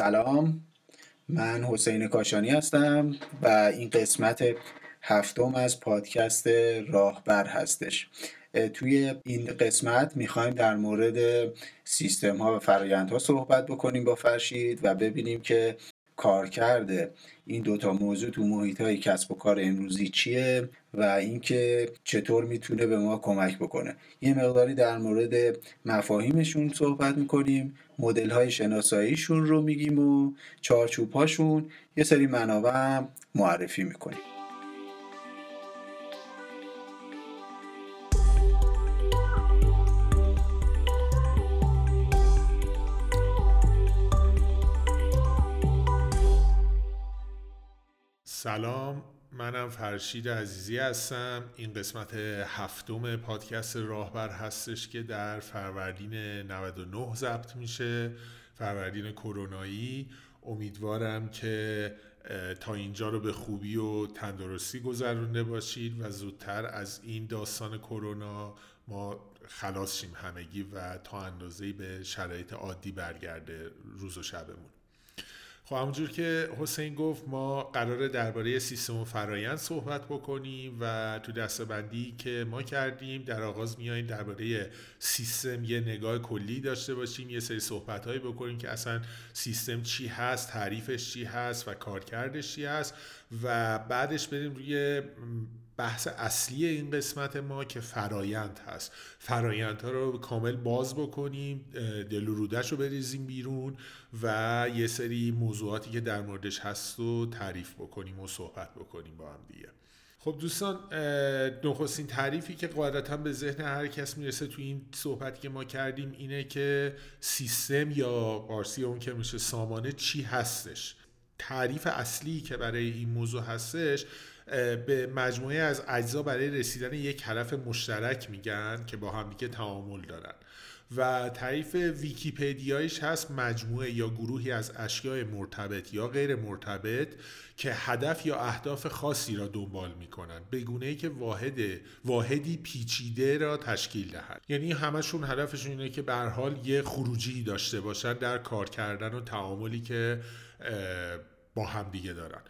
سلام. من حسین کاشانی هستم و این قسمت هفتم از پادکست راهبر هستش. توی این قسمت می‌خوایم در مورد سیستم ها و فرایندها صحبت بکنیم با فرشید و ببینیم که کار کرده این دوتا موضوع تو محیط های کسب و کار امروزی چیه و اینکه چطور می‌تونه به ما کمک بکنه. یه مقداری در مورد مفاهیمشون صحبت می‌کنیم مدل های شناساییشون رو میگیم و چارچوب هاشون یه سری منابع معرفی می‌کنیم. سلام. منم فرشید عزیزی هستم. این قسمت هفتم پادکست راهبر هستش که در فروردین 99 ضبط میشه. فروردین کرونایی. امیدوارم که تا اینجا رو به خوبی و تندرستی گذرونده باشید و زودتر از این داستان کرونا ما خلاص شیم همگی و تا اندازه‌ای به شرایط عادی برگرده روز و شبمون. خب همونجور که حسین گفت ما قراره درباره سیستم و فرایند صحبت بکنیم و تو دستبندی که ما کردیم در آغاز میاییم درباره سیستم یه نگاه کلی داشته باشیم یه سری صحبت هایی بکنیم که اصلا سیستم چی هست تعریفش چی هست و کارکردش چی هست و بعدش بریم روی بحث اصلی این قسمت ما که فرایند هست. فرایند ها رو کامل باز بکنیم دل و رودش رو بریزیم بیرون و یه سری موضوعاتی که در موردش هست رو تعریف بکنیم و صحبت بکنیم با هم دیگه. خب دوستان نخستین تعریفی که قاعدتا به ذهن هر کس می‌رسه تو این صحبتی که ما کردیم اینه که سیستم یا قارسی اون که میشه سامانه چی هستش؟ تعریف اصلی که برای این موضوع هستش به مجموعه از اجزا برای رسیدن یک هدف مشترک میگن که با همدیگه تعامل دارن. و تعریف ویکیپدیایش هست مجموعه یا گروهی از اشیاء مرتبط یا غیر مرتبط که هدف یا اهداف خاصی را دنبال می‌کنن به گونه ای که واحد واحدی پیچیده را تشکیل دهند. یعنی همشون هدفشون اینه که به حال یه خروجی داشته باشن در کار کردن و تعاملی که با همدیگه دارن.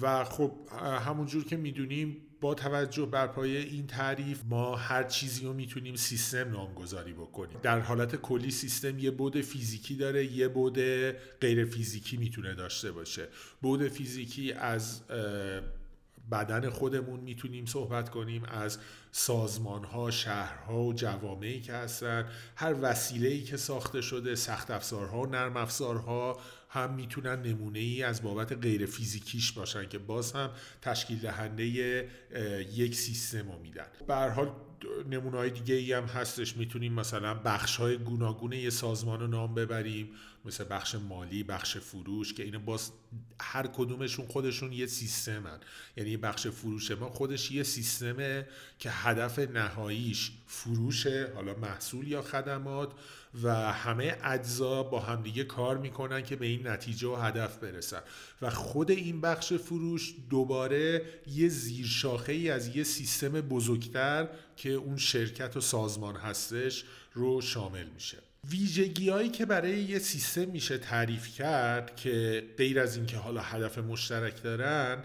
و خب همونجور که می‌دونیم با توجه بر پایه این تعریف ما هر چیزی رو می‌تونیم سیستم نامگذاری بکنیم. در حالت کلی سیستم یه بود فیزیکی داره یه بود غیر فیزیکی می‌تونه داشته باشه. بود فیزیکی از بدن خودمون می‌تونیم صحبت کنیم از سازمان ها شهرها و جوامعی که هستن هر وسیله ای که ساخته شده سخت افزارها و نرم افزارها هم می‌تونن نمونه ای از بابت غیر فیزیکیش باشن که باز هم تشکیل دهنده یک سیستم رو میدن. به حال نمونه های دیگه ای هم هستش. می‌تونیم مثلا بخش های گوناگون یه سازمان رو نام ببریم. مثل بخش مالی بخش فروش که اینا باز هر کدومشون خودشون یه سیستمن. یعنی بخش فروش ما خودش یه سیستمه که هدف نهاییش فروشه حالا محصول یا خدمات. و همه اجزا با همدیگه کار می‌کنن که به این نتیجه و هدف برسن. و خود این بخش فروش دوباره یه زیرشاخه ای از یه سیستم بزرگتر که اون شرکت و سازمان هستش رو شامل میشه. ویژگی هایی که برای یه سیستم میشه تعریف کرد که غیر از اینکه حالا هدف مشترک دارن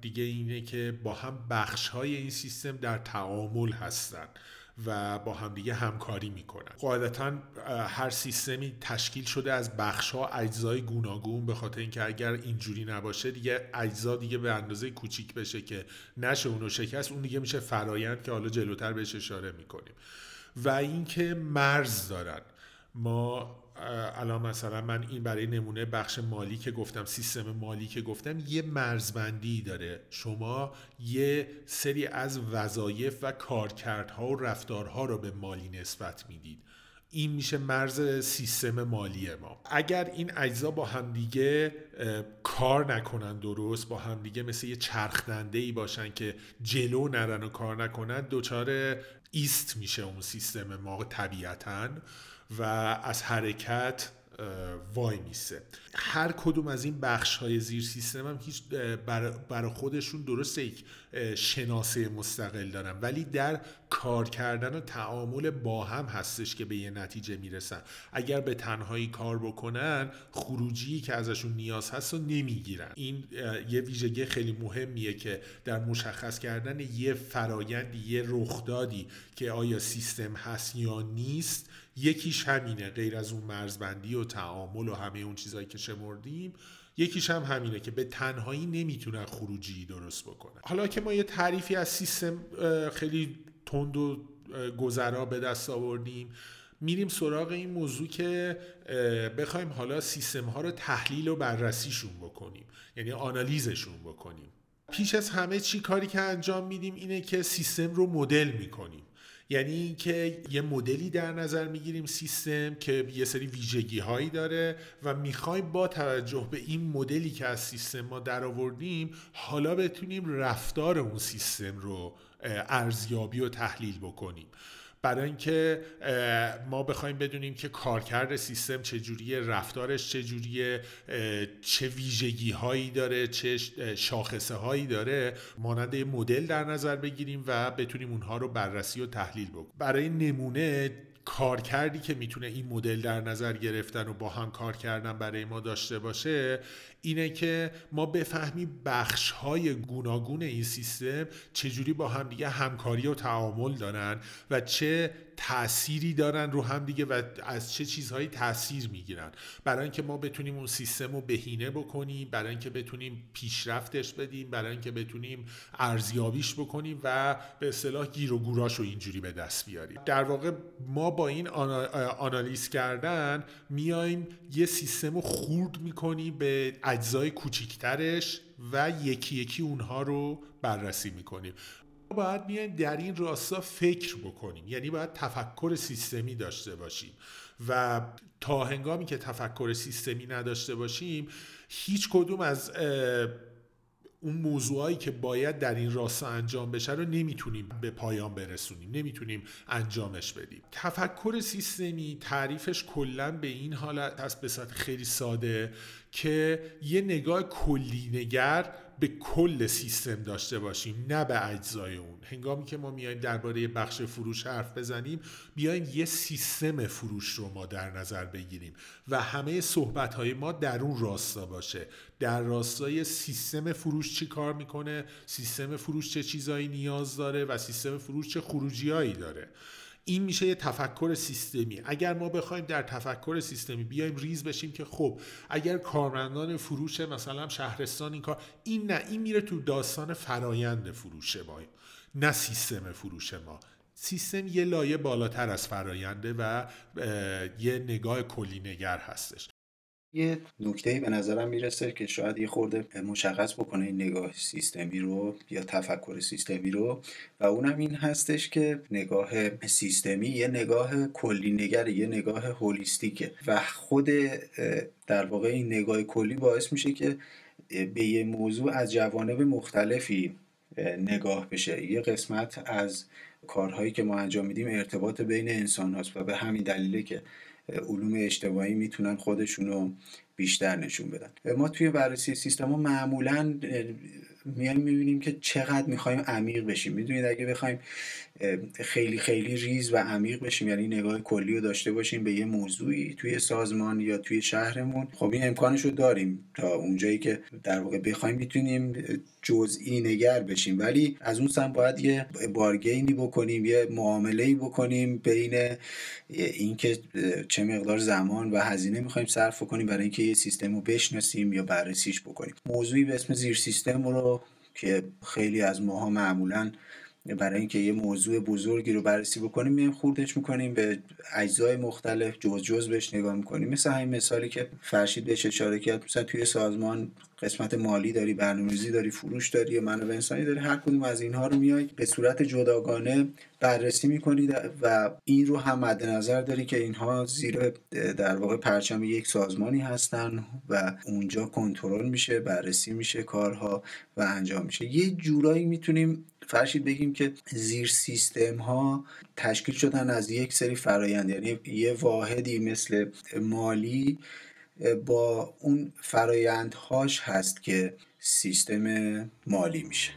دیگه اینه که با هم بخش های این سیستم در تعامل هستن. و با همدیگه همکاری می‌کنن. قاعدتا هر سیستمی تشکیل شده از بخش ها اجزای گوناگون به خاطر اینکه اگر اینجوری نباشه دیگه اجزا دیگه به اندازه کوچیک بشه که نشه اونو شکست اون دیگه میشه فرایند که حالا جلوتر بهش اشاره می‌کنیم. و اینکه مرز دارن. ما الان مثلا من این برای نمونه بخش مالی که گفتم سیستم مالی که گفتم یه مرزبندی داره. شما یه سری از وظایف و کارکردها و رفتارها رو به مالی نسبت می‌دید. این میشه مرز سیستم مالی ما. اگر این اجزا با همدیگه کار نکنن درست با همدیگه مثل یه چرخدنده ای باشن که جلو نرن و کار نکنن دچار ایست میشه اون سیستم ما طبیعتا. و از حرکت وای میسه. هر کدوم از این بخش های زیر سیستم هم هیچ برای خودشون درسته یک شناسه مستقل دارن. ولی در کار کردن و تعامل با هم هستش که به یه نتیجه می‌رسن. اگر به تنهایی کار بکنن خروجی که ازشون نیاز هست رو نمی‌گیرن. این یه ویژگی خیلی مهمیه که در مشخص کردن یه فرایندی یه رخدادی که آیا سیستم هست یا نیست یکیش همینه غیر از اون مرزبندی و تعامل و همه اون چیزهایی که شمردیم یکیش هم همینه که به تنهایی نمی‌تونن خروجی درست بکنن. حالا که ما یه تعریفی از سیستم خیلی تند و گذرا به دست آوردیم میریم سراغ این موضوع که بخوایم حالا سیستم ها رو تحلیل و بررسیشون بکنیم یعنی آنالیزشون بکنیم. پیش از همه چی کاری که انجام میدیم اینه که سیستم رو مدل می‌کنیم. یعنی اینکه یه مدلی در نظر می‌گیریم سیستم که یه سری ویژگی هایی داره و می‌خوایم با توجه به این مدلی که از سیستم ما در آوردیم حالا بتونیم رفتار اون سیستم رو ارزیابی و تحلیل بکنیم. برای اینکه ما بخوایم بدونیم که کارکرد سیستم چجوریه رفتارش چجوریه چه ویژگی هایی داره چه شاخصه هایی داره مانند مدل در نظر بگیریم و بتونیم اونها رو بررسی و تحلیل بکنیم. برای نمونه کارکردی که می‌تونه این مدل در نظر گرفتن و با هم کار کردن برای ما داشته باشه اینه که ما بفهمیم بخش های گوناگون این سیستم چجوری با هم دیگه همکاری و تعامل دارن و چه تأثیری دارن رو هم دیگه و از چه چیزهایی تاثیر می‌گیرن. برای اینکه ما بتونیم اون سیستم رو بهینه بکنیم برای اینکه بتونیم پیشرفتش بدیم برای اینکه بتونیم ارزیابیش بکنیم و به اصطلاح گیر و گوراش رو اینجوری به دست بیاریم. در واقع ما با این آنالیز کردن میایم یه سیستم رو خورد می‌کنیم به اجزای کوچیکترش و یکی یکی اونها رو بررسی می‌کنیم. باید میایم در این راستا فکر بکنیم. یعنی باید تفکر سیستمی داشته باشیم. و تا هنگامی که تفکر سیستمی نداشته باشیم هیچ کدوم از اون موضوعایی که باید در این راستا انجام بشه رو نمی‌تونیم به پایان برسونیم نمی‌تونیم انجامش بدیم. تفکر سیستمی تعریفش کلا به این حالت هست به خیلی ساده که یه نگاه کلی نگر به کل سیستم داشته باشیم نه به اجزای اون. هنگامی که ما میایم درباره بخش فروش حرف بزنیم بیایم یه سیستم فروش رو ما در نظر بگیریم و همه صحبت های ما در اون راستا باشه. در راستای سیستم فروش چی کار می‌کنه؟ سیستم فروش چه چیزایی نیاز داره و سیستم فروش چه خروجی داره؟ این میشه یه تفکر سیستمی. اگر ما بخوایم در تفکر سیستمی بیایم ریز بشیم که خب اگر کارمندان فروش مثلا شهرستان این کار این نه این میره تو داستان فرایند فروش ما. نه سیستم فروش ما. سیستم یه لایه بالاتر از فراینده و یه نگاه کلی نگر هستش. یه نکته به نظرم می‌رسه که شاید یه خورده مشخص بکنه این نگاه سیستمی رو یا تفکر سیستمی رو و اونم این هستش که نگاه سیستمی یه نگاه کلی نگره یه نگاه هولیستیکه و خود در واقع این نگاه کلی باعث میشه که به یه موضوع از جوانب مختلفی نگاه بشه. یه قسمت از کارهایی که ما انجام میدیم ارتباط بین انسان هاست و به همین دلیله که علوم اجتماعی می‌تونن خودشونو بیشتر نشون بدن. ما توی بررسی سیستم ها معمولا میایم می‌بینیم که چقدر می‌خوایم عمیق بشیم. می‌دونید اگه بخوایم خیلی خیلی ریز و عمیق بشیم یعنی نگاه کلی رو داشته باشیم به یه موضوعی توی سازمان یا توی شهرمون خب این امکانش رو داریم تا اونجایی که در واقع بخوایم می‌تونیم جزئی نگر بشیم. ولی از اون سم باید یه بارگینی بکنیم یه معامله بکنیم بین اینکه چه مقدار زمان و هزینه می‌خوایم صرف کنیم برای اینکه یه سیستم رو بشناسیم یا بررسیش بکنیم. موضوعی به اسم زیر سیستم رو که خیلی از ماها معمولا برای اینکه یه موضوع بزرگی رو بررسی بکنیم میایم خوردش می‌کنیم به اجزای مختلف جز جز بهش نگاه می‌کنیم. مثل همین مثالی که فرشید بهش اشاره کرد مثلا توی سازمان قسمت مالی داری برنامه‌ریزی داری فروش داری منابع انسانی داری هر کدوم از اینها رو میای به صورت جداگانه بررسی می‌کنی و این رو هم مد نظر داری که اینها زیر در واقع پرچم یک سازمانی هستن و اونجا کنترل میشه بررسی میشه کارها و انجام میشه. یه جورایی می‌تونیم فرشید بگیم که زیر سیستم ها تشکیل شدن از یک سری فرایند. یعنی یه واحدی مثل مالی با اون فرایندهاش هست که سیستم مالی میشه.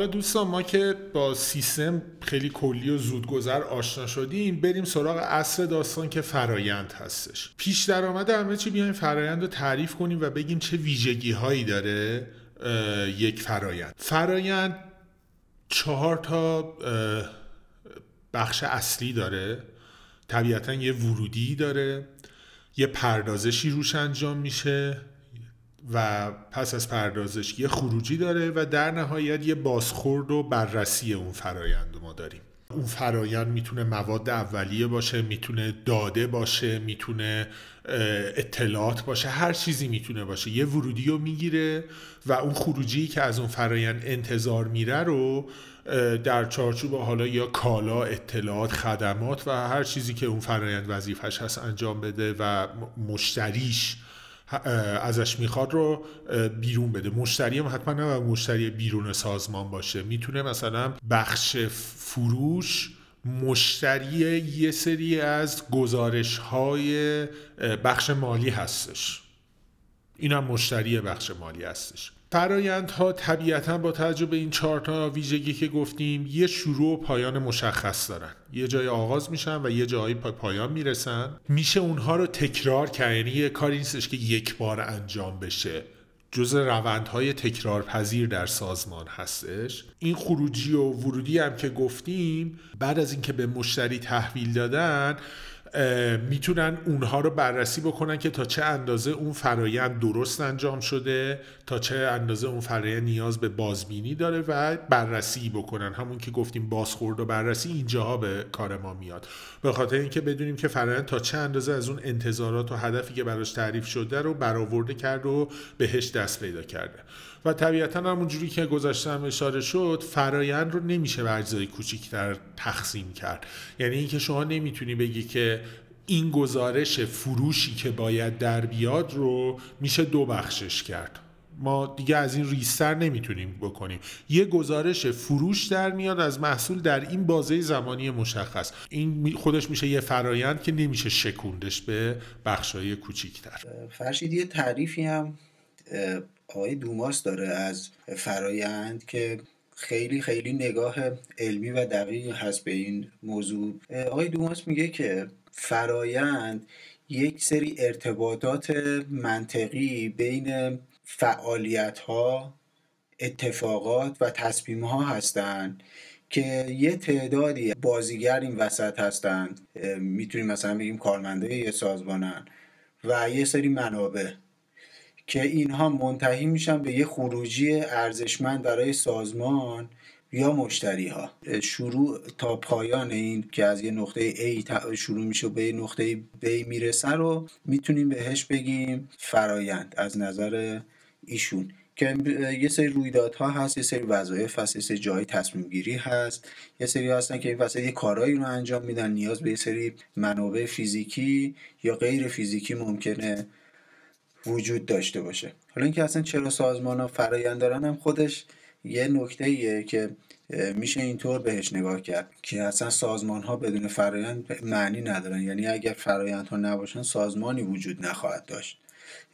حالا دوستان ما که با سیستم خیلی کلی و زودگذر آشنا شدیم بریم سراغ اصل داستان که فرایند هستش. پیش درآمد همه چی بیایم فرایند رو تعریف کنیم و بگیم چه ویژگی هایی داره یک فرایند. فرایند چهار تا بخش اصلی داره. طبیعتا یه ورودی داره. یه پردازشی روش انجام میشه. و پس از پردازش یه خروجی داره و در نهایت یه بازخورد و بررسی اون فرایند ما داریم. اون فرایند می‌تونه مواد اولیه باشه می‌تونه داده باشه می‌تونه اطلاعات باشه هر چیزی می‌تونه باشه. یه ورودی رو می‌گیره و اون خروجی که از اون فرایند انتظار میره رو در چارچوب حالا یا کالا اطلاعات خدمات و هر چیزی که اون فرایند وظیفش هست انجام بده و مشتریش ازش می‌خواد رو بیرون بده. مشتری هم حتما نه مشتری بیرون سازمان باشه. می‌تونه مثلا بخش فروش مشتری یه سری از گزارش های بخش مالی هستش. این هم مشتری بخش مالی هستش. فرایندها طبیعتا با توجه به این چهار تا ویژگی که گفتیم یه شروع و پایان مشخص دارن. یه جای آغاز میشن و یه جایی پایان می‌رسن. میشه اونها رو تکرار کرد. یعنی یه کاری نیستش که یک بار انجام بشه. جز روندهای تکرار پذیر در سازمان هستش. این خروجی و ورودی هم که گفتیم بعد از اینکه به مشتری تحویل دادن می‌تونن اونها رو بررسی بکنن که تا چه اندازه اون فرایند درست انجام شده تا چه اندازه اون فرایند نیاز به بازبینی داره و بررسی بکنن. همون که گفتیم بازخورد و بررسی اینجاها به کار ما میاد. به خاطر اینکه بدونیم که فرایند تا چه اندازه از اون انتظارات و هدفی که براش تعریف شده رو برآورده کرد و بهش دست پیدا کرده. و طبیعتا همونجوری که گذاشتم اشاره شد فرایند رو نمیشه به اجزای کوچیکتر تقسیم کرد. یعنی اینکه شما نمی‌تونی بگی که این گزارش فروشی که باید در بیاد رو میشه دو بخشش کرد. ما دیگه از این ریستر نمی‌تونیم بکنیم. یه گزارش فروش در میاد از محصول در این بازه زمانی مشخص. این خودش میشه یه فرایند که نمیشه شکوندش به بخشای کوچیکتر. فرشید یه تعریفی هم آقای دوماس داره از فرایند که خیلی خیلی نگاه علمی و دقیق هست به این موضوع. آقای دوماس میگه که فرایند یک سری ارتباطات منطقی بین فعالیت ها اتفاقات و تصمیم ها هستند که یه تعدادی بازیگر این وسط هستند. می‌تونیم مثلا بگیم کارمنده یه سازمانن و یه سری منابع. که اینها منتهی میشن به یه خروجی ارزشمند برای سازمان یا مشتری ها شروع تا پایان این که از یه نقطه A شروع میشه به یه نقطه B می‌رسه رو می‌تونیم بهش بگیم فرایند از نظر ایشون. که یه سری رویدادها هست یه سری وظایف هست یه سری جای تصمیم گیری هست یه سری هستن که این وسط یه کارایی رو انجام میدن نیاز به یه سری منابع فیزیکی یا غیر فیزیکی ممکنه وجود داشته باشه. حالا اینکه اصلا چرا سازمان ها فرایند دارن هم خودش یه نکته ایه که میشه اینطور بهش نگاه کرد که اصلا سازمان ها بدون فرایند معنی ندارن. یعنی اگر فرایند ها نباشن سازمانی وجود نخواهد داشت.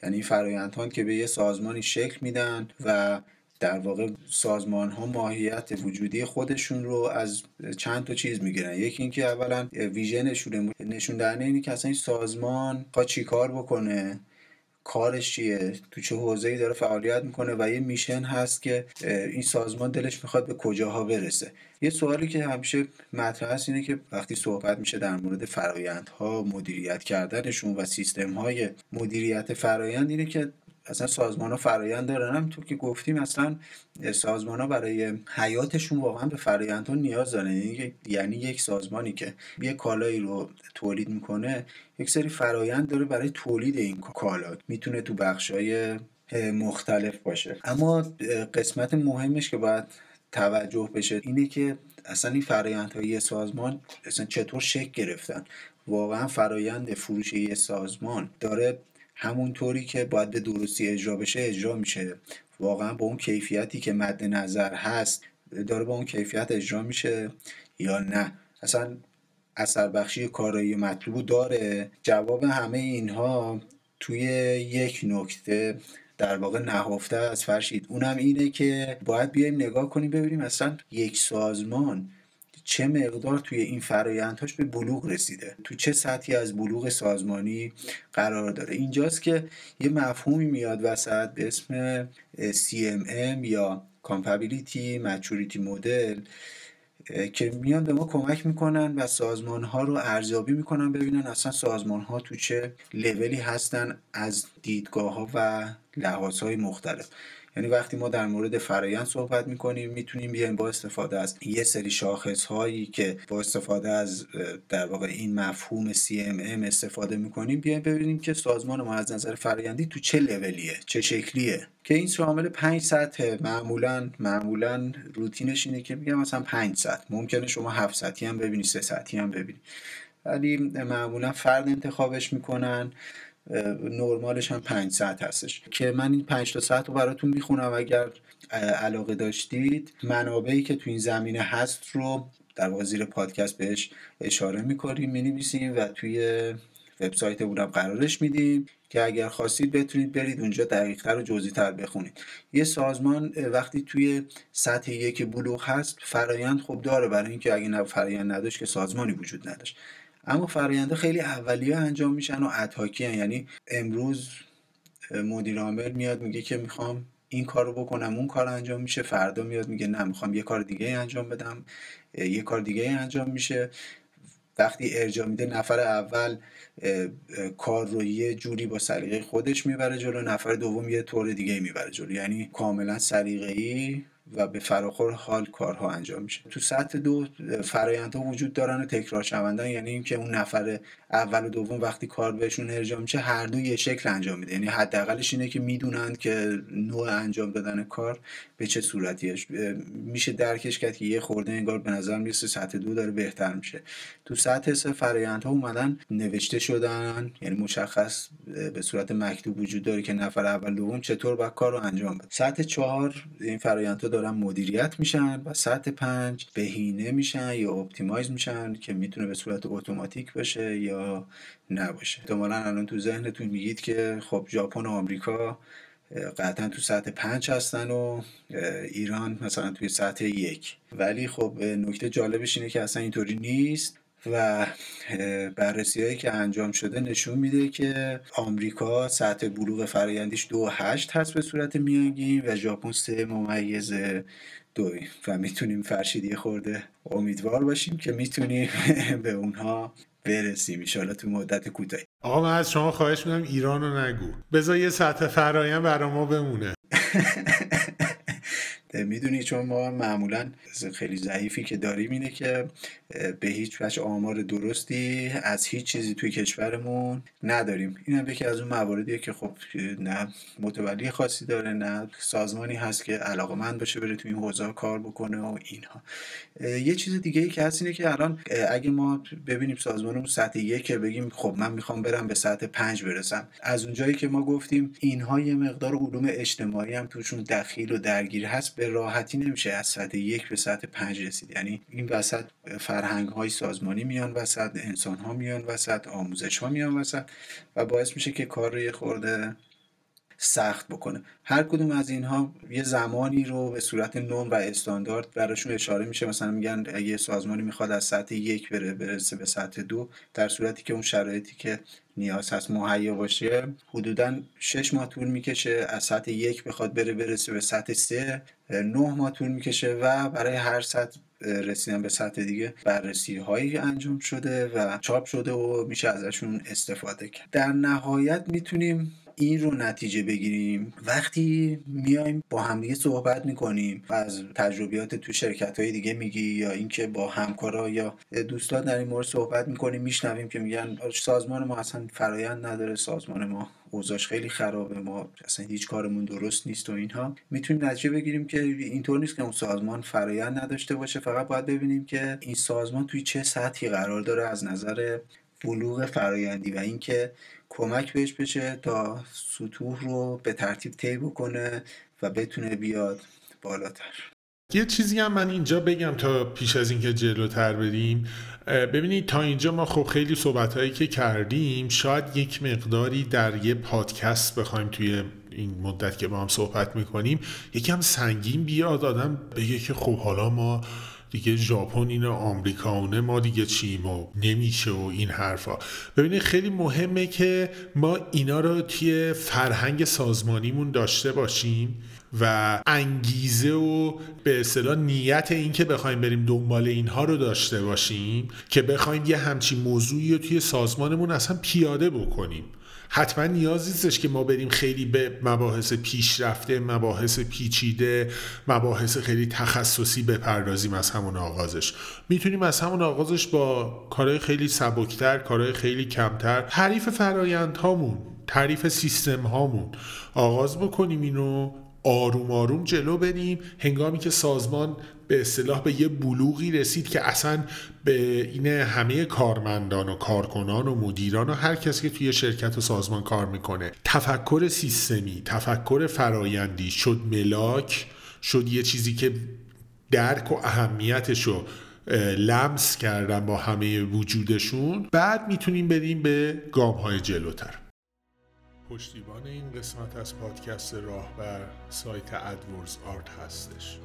یعنی فرایند ها که به یه سازمانی شکل میدن و در واقع سازمان ها ماهیت وجودی خودشون رو از چند تا چیز می‌گیرن. یکی اینکه اولا ویژنشون نشون دهنده اینه که اصلا این سازمان چی چیکار بکنه. کارش چیه؟ تو چه حوزه‌ای داره فعالیت می‌کنه؟ و یه میشن هست که این سازمان دلش می‌خواد به کجاها برسه. یه سوالی که همیشه مطرح هست اینه که وقتی صحبت میشه در مورد فرایندها مدیریت کردنشون و سیستم های مدیریت فرایند اینه که اصلا سازمان ها فرایند دارن. همینطور که گفتیم اصلا سازمان ها برای حیاتشون واقعا به فرایند ها نیاز دارن. یعنی, یعنی یک سازمانی که یه کالایی رو تولید می‌کنه یک سری فرایند داره برای تولید این کالا می‌تونه تو های مختلف باشه. اما قسمت مهمش که باید توجه بشه اینه که اصلا این فرایندهای سازمان اصلا چطور شکل گرفتن. واقعا فرایند فروش یه سازمان داره همونطوری که باید به درستی اجرا بشه اجرا میشه. واقعا با اون کیفیتی که مد نظر هست داره با اون کیفیت اجرا میشه یا نه؟ اصلا اثر بخشی کارایی مطلوب داره. جواب همه اینها توی یک نکته در واقع نهفته از فرشید. اونم اینه که باید بیایم نگاه کنیم ببینیم اصلا یک سازمان چه مقدار توی این فرایندهاش به بلوغ رسیده؟ تو چه سطحی از بلوغ سازمانی قرار داره؟ اینجاست که یه مفهومی میاد وسط به اسم CMM یا Compatibility Maturity Model که میان به ما کمک می‌کنن و سازمان ها رو ارزیابی می‌کنن ببینن اصلا سازمان ها تو چه لولی هستن از دیدگاه ها و لحاظ های مختلف. یعنی وقتی ما در مورد فرایند صحبت می‌کنیم می‌تونیم بیایم با استفاده از یه سری شاخص هایی که با استفاده از در واقع این مفهوم CMM استفاده می‌کنیم بیایم ببینیم که سازمان ما از نظر فرایندی تو چه لولیه چه شکلیه. که این شامل پنج سطح معمولا معمولا روتینش اینه که میگم مثلا پنج سطح. ممکنه شما هفت سطحی هم ببینی سه سطحی هم ببینی. ولی معمولا فرد انتخابش می‌کنن. نرمالش هم پنج ساعت هستش. که من این پنج تا ساعت رو براتون می‌خونم اگر علاقه داشتید. منابعی که تو این زمینه هست رو در واقع زیر پادکست بهش اشاره می‌کنیم می‌نویسیم و توی وبسایت اونم قرارش میدیم که اگر خواستید بتونید برید اونجا دقیقتر و جزئی تر بخونید. یه سازمان وقتی توی سطح یک بلوغ هست فرایند خوب داره. برای اینکه اگه فرایند نداشت که سازمانی وجود نداشت. اما فراینده خیلی اولیه انجام میشن و اتاکی یعنی امروز مدیر عامل میاد میگه که می‌خوام این کار رو بکنم اون کار انجام میشه. فردا میاد میگه نه می‌خوام یه کار دیگه انجام بدم. یه کار دیگه انجام میشه. وقتی ارجاع میده نفر اول کار رو یه جوری با سلیقه خودش می‌بره جلو نفر دوم یه طور دیگه می‌بره جلو. یعنی کاملا سلیقه‌ای و به فراخور حال کارها انجام میشه. تو سطح دو فرایندها وجود دارن و تکرار شوندن یعنی اینکه اون نفر اول و دوم وقتی کار بهشون ارجاع میشه هر دو یه شکل انجام میده. یعنی حداقلش اینه که می‌دونن که نوع انجام دادن کار به چه صورتیش میشه درکش کرد که یه خورده انگار به نظر می‌رسه سطح دو داره بهتر میشه. تو سطح سه فرایندها اومدن نوشته شدن یعنی مشخص به صورت مکتوب وجود داره که نفر اول دوم چطور باید کار رو انجام بده. سطح چهار این فرایندها دارن مدیریت میشن و سطح پنج بهینه میشن یا optimize میشن که می‌تونه به صورت اتوماتیک باشه یا نباشه. احتمالا الان تو ذهنتون میگید که خب ژاپن و آمریکا قطعا تو سطح پنج هستن و ایران مثلا توی سطح یک. ولی خب نکته جالبش اینه که اصلا اینطوری نیست. و بررسی هایی که انجام شده نشون میده که آمریکا سطح بلوغ فرایندیش دو هشت هست به صورت میانگین و ژاپن سه ممیز دوی. و می‌تونیم فرشیدی خورده امیدوار باشیم که می‌تونیم به اونها برسیم ایشالا تو مدت کوتاهی. آقا من از شما خواهش می‌کنم ایران رو نگو. بذار یه سطح فرایند برا ما بمونه. می‌دونی چون ما معمولا خیلی ضعیفی که داریم اینه که به هیچ وجه آمار درستی از هیچ چیزی توی کشورمون نداریم. این هم یکی از اون مواردیه که خب نه متولی خاصی داره نه سازمانی هست که علاقه من باشه بره توی این حوزه کار بکنه و اینها. یه چیز دیگه ای که هست اینه که الان اگه ما ببینیم سازمانمون سطح یک بگیم خب من می‌خوام برم به سطح پنج برسم. از اونجایی که ما گفتیم اینها یه مقدار علوم اجتماعی هم توشون دخیل و درگیر هست راحتی نمیشه از سطح یک به سطح پنج رسید. یعنی این وسط فرهنگ های سازمانی میان وسط انسان ها میان وسط آموزش ها میان وسط و باعث میشه که کار رو خورده سخت بکنه. هر کدوم از اینها یه زمانی رو به صورت نون و استاندارد براشون اشاره میشه. مثلا میگن اگه سازمانی می‌خواد از سطح یک بره برسه به سطح دو در صورتی که اون شرایطی که نیاز هست مهیا باشه حدودا شش ماه طول می‌کشه از سطح یک بخواد بره برسه به سطح سه نه ماه طول می‌کشه و برای هر سطح رسیدن به سطح دیگه بررسی هایی انجام شده و چاپ شده و میشه ازشون استفاده کرد. در نهایت می‌تونیم این رو نتیجه بگیریم. وقتی میایم با همدیگه صحبت می‌کنیم و از تجربیات تو شرکت های دیگه میگی یا اینکه با همکارا یا دوستان در این مورد صحبت می‌کنیم میشنویم که میگن سازمان ما اصلا فرایند نداره سازمان ما اوضاعش خیلی خرابه ما اصلا هیچ کارمون درست نیست و اینها. می‌تونیم نتیجه بگیریم که اینطور نیست که اون سازمان فرایند نداشته باشه. فقط باید ببینیم که این سازمان توی چه سطحی قرار داره از نظر بلوغ فرایندی و اینکه کمک بهش بشه تا سطوح رو به ترتیب طی بکنه و بتونه بیاد بالاتر. یه چیزی هم من اینجا بگم تا پیش از اینکه جلوتر بریم. ببینید تا اینجا ما خب خیلی صحبت هایی که کردیم شاید یک مقداری در یه پادکست بخوایم توی این مدت که با هم صحبت می‌کنیم یکم سنگین بیاد آدم بگه که خب حالا ما دیگه ژاپن اینو آمریکاونه ما دیگه چیم و نمیشه و این حرفا. ببینید خیلی مهمه که ما اینا رو توی فرهنگ سازمانیمون داشته باشیم و انگیزه و به اصطلاح نیت این که بخوایم بریم دنبال اینها رو داشته باشیم که بخوایم یه همچین موضوعی رو توی سازمانمون اصلا پیاده بکنیم. حتما نیازی نیستش که ما بریم خیلی به مباحث پیشرفته مباحث پیچیده مباحث خیلی تخصصی بپردازیم از همون آغازش. می‌تونیم از همون آغازش با کارهای خیلی سبکتر کارهای خیلی کمتر تعریف فرایند هامون تعریف سیستم هامون آغاز بکنیم اینو آروم آروم جلو بریم. هنگامی که سازمان به اصطلاح به یه بلوغی رسید که اصلا به این همه کارمندان و کارکنان و مدیران و هر کسی که توی شرکت و سازمان کار می‌کنه تفکر سیستمی تفکر فرایندی شد ملاک شد یه چیزی که درک و اهمیتش رو لمس کردن با همه وجودشون بعد می‌تونیم بریم به گام های جلوتر. پشتیبان این قسمت از پادکست راهبر سایت AdWords Art هستش.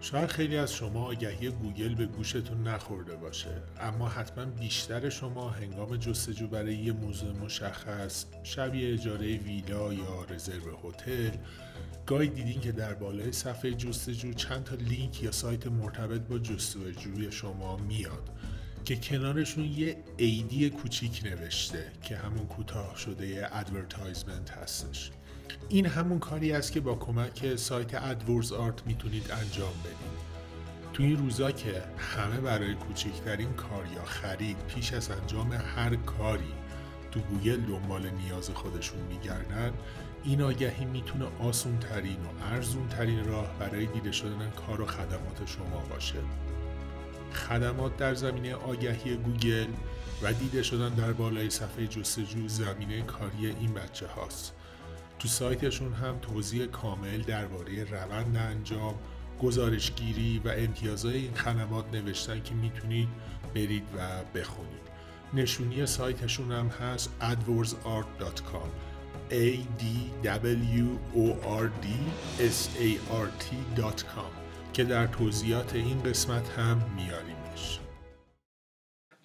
شاید خیلی از شما آگهی گوگل به گوشتون نخورده باشه اما حتما بیشتر شما هنگام جستجو برای یه موضوع مشخص شبیه اجاره ویلا یا رزرو هتل گاهی دیدین که در بالای صفحه جستجو چند تا لینک یا سایت مرتبط با جستجوی شما میاد. که کنارشون یه Ad ی کوچیک نوشته که همون کوتاه شده advertisement هستش. این همون کاری است که با کمک سایت AdWords Art می‌تونید انجام بدید. تو این روزا که همه برای کوچکترین کار یا خرید پیش از انجام هر کاری تو گوگل دنبال نیاز خودشون میگردن این آگهی می‌تونه آسون ترین و ارزون ترین راه برای دیده شدن کار و خدمات شما باشه. خدمات در زمینه آگهی گوگل و دیده شدن در بالای صفحه جستجو زمینه کاری این بچه هاست. تو سایتشون هم توضیح کامل درباره روند انجام گزارشگیری و امتیازهای این خدمات نوشتن که می‌تونید برید و بخونید. نشونی سایتشون هم هست adwordsart.com a d w o r d s a r t.com که در توضیحات این قسمت هم میاریمش.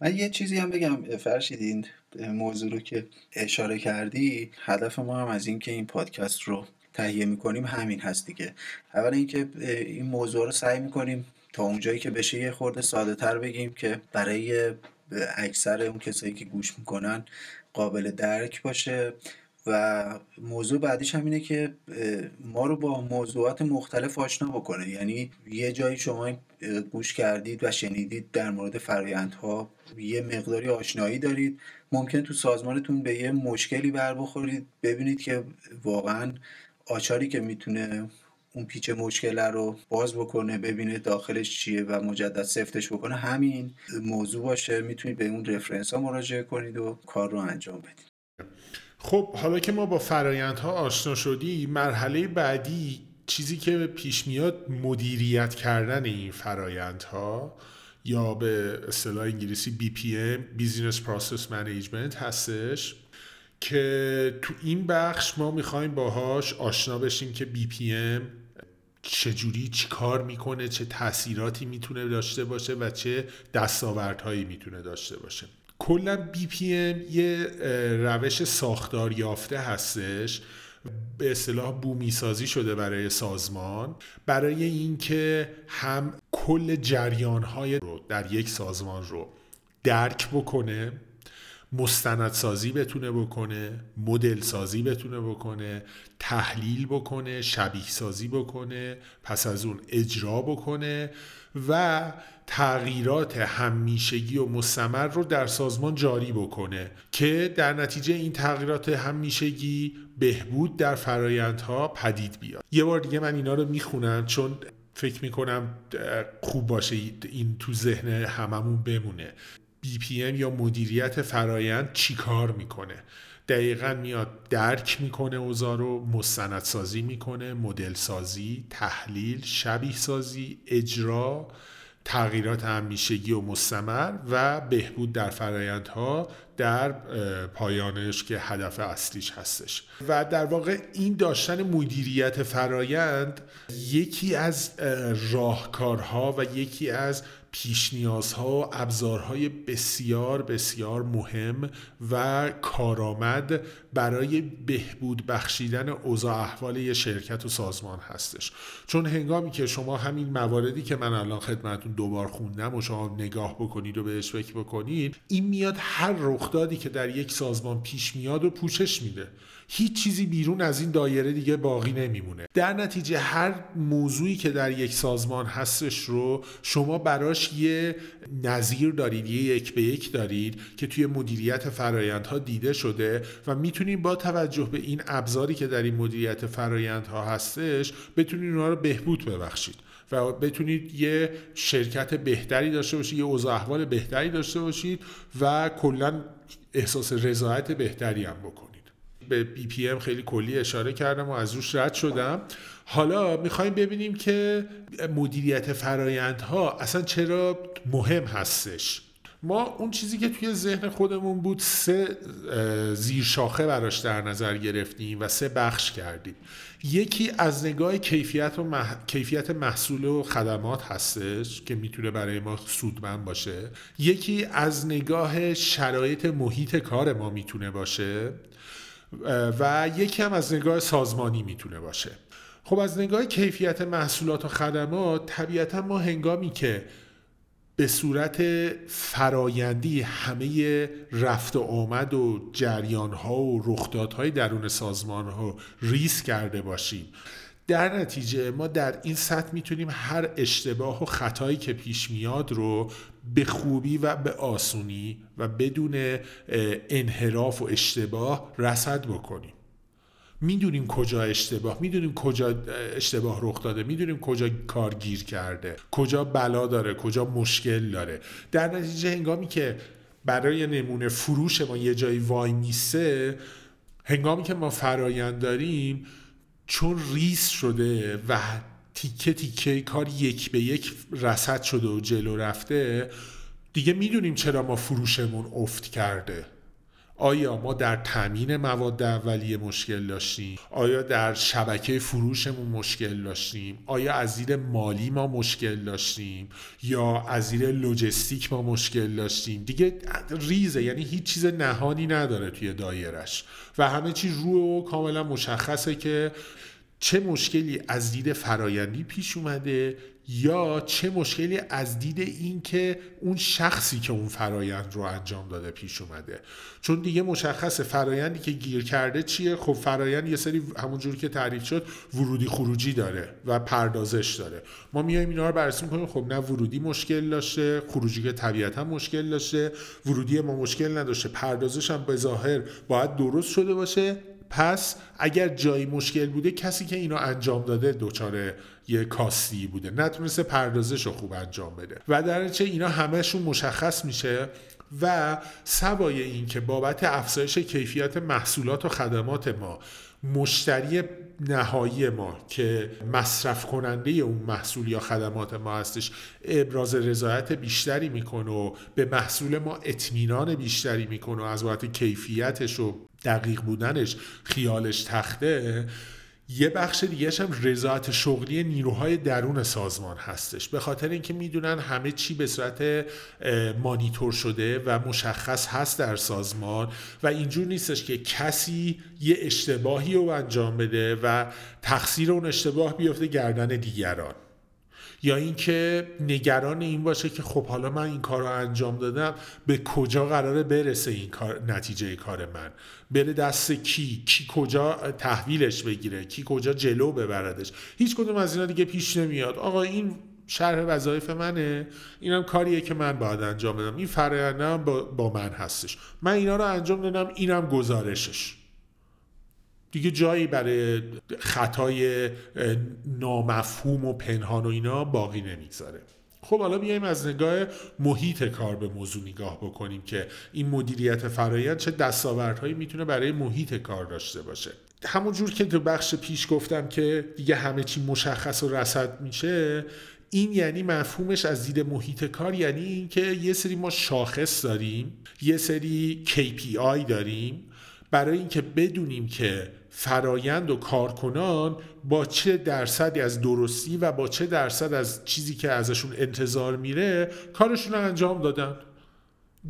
من یه چیزی هم بگم فرشیدین موضوع رو که اشاره کردی هدف ما هم از اینکه این پادکست رو تهیه می‌کنیم همین هست دیگه. اول اینکه این موضوع رو سعی می‌کنیم تا اونجایی که بشه یه خورده ساده تر بگیم که برای اکثر اون کسایی که گوش می‌کنن قابل درک باشه. و موضوع بعدیش هم اینه که ما رو با موضوعات مختلف آشنا بکنه. یعنی یه جایی شما گوش کردید و شنیدید در مورد فرایندها یه مقداری آشنایی دارید. ممکن تو سازمانتون به یه مشکلی بر بخورید. ببینید که واقعا آچاری که می‌تونه اون پیچ مشکل رو باز بکنه ببینه داخلش چیه و مجدد سفتش بکنه. همین موضوع باشه. می‌تونید به اون رفرنس ها مراجعه کنید و کار رو انجام بدید. خب حالا که ما با فرایندها آشنا شدیم مرحله بعدی چیزی که پیش میاد مدیریت کردن این فرایندها یا به اصطلاح انگلیسی BPM Business Process Management هستش که تو این بخش ما می‌خوایم باهاش آشنا بشیم که BPM چجوری چی کار می‌کنه چه تاثیراتی می‌تونه داشته باشه و چه دستاوردهایی می‌تونه داشته باشه. کلا بی پی ام یه روش ساختار یافته هستش. به اصطلاح بومی سازی شده برای سازمان. برای اینکه هم کل جریان های رو در یک سازمان رو درک بکنه. مستندسازی بتونه بکنه مدل سازی بتونه بکنه تحلیل بکنه شبیه سازی بکنه پس از اون اجرا بکنه و تغییرات همیشگی و مستمر رو در سازمان جاری بکنه که در نتیجه این تغییرات همیشگی بهبود در فرایندها پدید بیاد. یه بار دیگه من اینا رو می‌خونم چون فکر می‌کنم خوب باشه این تو ذهن هممون بمونه. BPM یا مدیریت فرایند چی کار می‌کنه؟ دقیقا میاد درک می‌کنه اوضاع رو مستندسازی می‌کنه مدل سازی تحلیل شبیه سازی اجرا تغییرات همیشگی و مستمر و بهبود در فرایندها در پایانش که هدف اصلیش هستش. و در واقع این داشتن مدیریت فرایند یکی از راهکارها و یکی از پیش نیازها و ابزارهای بسیار بسیار مهم و کارآمد برای بهبود بخشیدن اوضاع احوال یه شرکت و سازمان هستش. چون هنگامی که شما همین مواردی که من الان خدمتون دوبار خوندم و شما نگاه بکنید و بهش فکر بکنید این میاد هر رخدادی که در یک سازمان پیش میاد و پوشش میده. هیچ چیزی بیرون از این دایره دیگه باقی نمیمونه. در نتیجه هر موضوعی که در یک سازمان هستش رو شما براش یه نظیر دارید یه یک به یک دارید که توی مدیریت فرایندها دیده شده و می‌تونید با توجه به این ابزاری که در این مدیریت فرایندها هستش بتونید اونها رو بهبود ببخشید. و بتونید یه شرکت بهتری داشته باشید یه اوضاع احوال بهتری داشته باشید و کلا احساس رضایت بهتری هم بکنید. به بی پی ام خیلی کلی اشاره کردم و از روش رد شدم. حالا می‌خوایم ببینیم که مدیریت فرایندها اصلا چرا مهم هستش. ما اون چیزی که توی ذهن خودمون بود سه زیر شاخه براش در نظر گرفتیم و سه بخش کردیم. یکی از نگاه کیفیت, و کیفیت محصول و خدمات هستش که می‌تونه برای ما سودمند باشه. یکی از نگاه شرایط محیط کار ما می‌تونه باشه و یکی هم از نگاه سازمانی می‌تونه باشه. خب از نگاه کیفیت محصولات و خدمات طبیعتا ما هنگامی که به صورت فرایندی همه رفت و آمد و جریان ها و رخدادهای درون سازمان ها ریس کرده باشیم. در نتیجه ما در این سطح می‌تونیم هر اشتباه و خطایی که پیش میاد رو به خوبی و به آسونی و بدون انحراف و اشتباه رسد بکنیم. می‌دونیم کجا اشتباه می‌دونیم کجا اشتباه رخ داده می‌دونیم کجا کار گیر کرده کجا بلا داره کجا مشکل داره. در نتیجه هنگامی که برای نمونه فروش ما یه جایی وای میسه هنگامی که ما فرایند داریم چون ریس شده و تیکه تیکه کار یک به یک رسد شده و جلو رفته دیگه می‌دونیم چرا ما فروشمون افت کرده. آیا ما در تامین مواد اولیه مشکل داشتیم؟ آیا در شبکه فروشمون مشکل داشتیم؟ آیا از زیر مالی ما مشکل داشتیم؟ یا از زیر لوجستیک ما مشکل داشتیم؟ دیگه ریزه یعنی هیچ چیز نهانی نداره توی دایرش. و همه چی رو کاملا مشخصه که چه مشکلی از دید فرایندی پیش اومده یا چه مشکلی از دید این که اون شخصی که اون فرایند رو انجام داده پیش اومده؟ چون دیگه مشخص فرایندی که گیر کرده چیه؟ خب فرایند یه سری همونجور که تعریف شد ورودی خروجی داره و پردازش داره. ما میایم اینا رو بررسی می‌کنیم. خب نه ورودی مشکل داشته خروجی که طبیعتا مشکل داشته ورودی ما مشکل نداشته پردازش هم به ظاهر باید درست شده باشه. پس اگر جایی مشکل بوده کسی که اینو انجام داده دچار یه کاستی بوده. نتونسته پردازش رو خوب انجام بده. و در چه اینا همهشون مشخص میشه و سوای این که بابت افزایش کیفیت محصولات و خدمات ما مشتری نهایی ما که مصرف کننده اون محصول یا خدمات ما هستش ابراز رضایت بیشتری می‌کنه و به محصول ما اطمینان بیشتری می‌کنه و از بابت کیفیتش و دقیق بودنش خیالش تخته. یه بخش دیگه هم رضایت شغلی نیروهای درون سازمان هستش. به خاطر اینکه می‌دونن همه چی به صورت مانیتور شده و مشخص هست در سازمان و اینجور نیستش که کسی یه اشتباهی رو انجام بده و تقصیر اون اشتباه بیفته گردن دیگران. یا اینکه نگران این باشه که خب حالا من این کار رو انجام دادم به کجا قراره برسه این کار نتیجه کار من؟ بره دست کی؟ کی کجا تحویلش بگیره؟ کی کجا جلو ببردش؟ هیچ کدوم از اینا دیگه پیش نمیاد. آقا این شرح وظایف منه. اینم کاریه که من باید انجام بدم. این فرآیندم با, من هستش. من اینا رو انجام دادم اینم گزارشش. دیگه جایی برای خطای نامفهوم و پنهان و اینا باقی نمی‌گذاره. خب حالا بیایم از نگاه محیط کار به موضوع نگاه بکنیم که این مدیریت فرایند چه دستاوردهایی می‌تونه برای محیط کار داشته باشه. همونجور که تو بخش پیش گفتم که دیگه همه چی مشخص و رسد میشه این یعنی مفهومش از دید محیط کار یعنی اینکه یه سری ما شاخص داریم یه سری KPI داریم برای اینکه بدونیم که فرایند و کارکنان با چه درصدی از درستی و با چه درصد از چیزی که ازشون انتظار میره کارشون رو انجام دادن.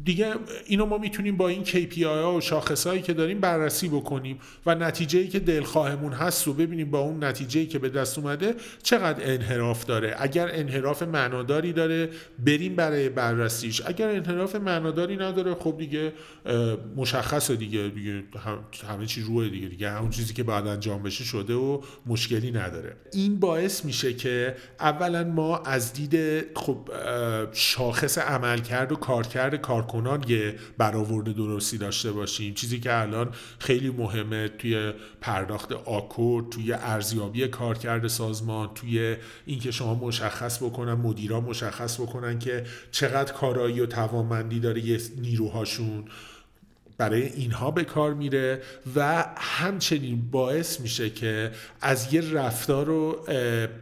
دیگه اینو ما می‌تونیم با این KPI ها و شاخص هایی که داریم بررسی بکنیم و نتیجه ای که دلخواهمون هست و ببینیم با اون نتیجه ای که به دست اومده چقدر انحراف داره. اگر انحراف معناداری داره بریم برای بررسیش. اگر انحراف معناداری نداره خب دیگه مشخصه دیگه دیگه همه چی روی دیگه دیگه همون چیزی که باید انجام بشه شده و مشکلی نداره. این باعث میشه که اولا ما از دید خب شاخص عملکرد و کارکرد کار کارکنان یه برآورد درستی داشته باشیم. چیزی که الان خیلی مهمه توی پرداخت آکورد توی ارزیابی کارکرد سازمان توی اینکه شما مشخص بکنن مدیران مشخص بکنن که چقدر کارایی و توانمندی داره یه نیروهاشون. برای اینها به کار میره و همچنین باعث میشه که از یه رفتار و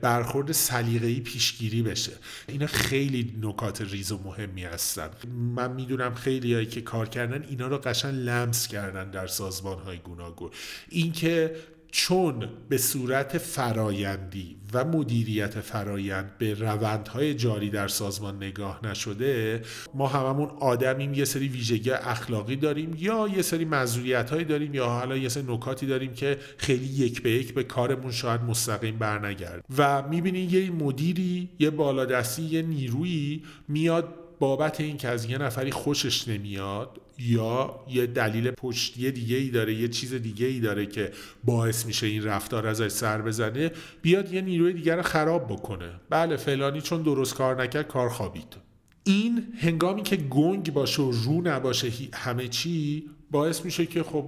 برخورد سلیقه‌ای پیشگیری بشه. اینا خیلی نکات ریز و مهمی هستن. من می‌دونم خیلی هایی که کار کردن اینا رو قشن لمس کردن در سازمان های گوناگون. اینکه چون به صورت فرایندی و مدیریت فرایند به روندهای جاری در سازمان نگاه نشده ما هممون آدمیم یه سری ویژگی اخلاقی داریم یا یه سری مزوریت هایی داریم یا حالا یه سری نکاتی داریم که خیلی یک به یک به کارمون شاید مستقیم برنگرد و می‌بینین یه مدیری یه بالادستی یه نیرویی میاد بابت این که از یه نفری خوشش نمیاد یا یه دلیل پشتی دیگه ای داره یه چیز دیگه ای داره که باعث میشه این رفتار ازش سر بزنه بیاد یه نیروی دیگر خراب بکنه. بله فلانی چون درست کار نکرد کار خوابید. این هنگامی که گنگ باشه و رو نباشه همه چی باعث میشه که خب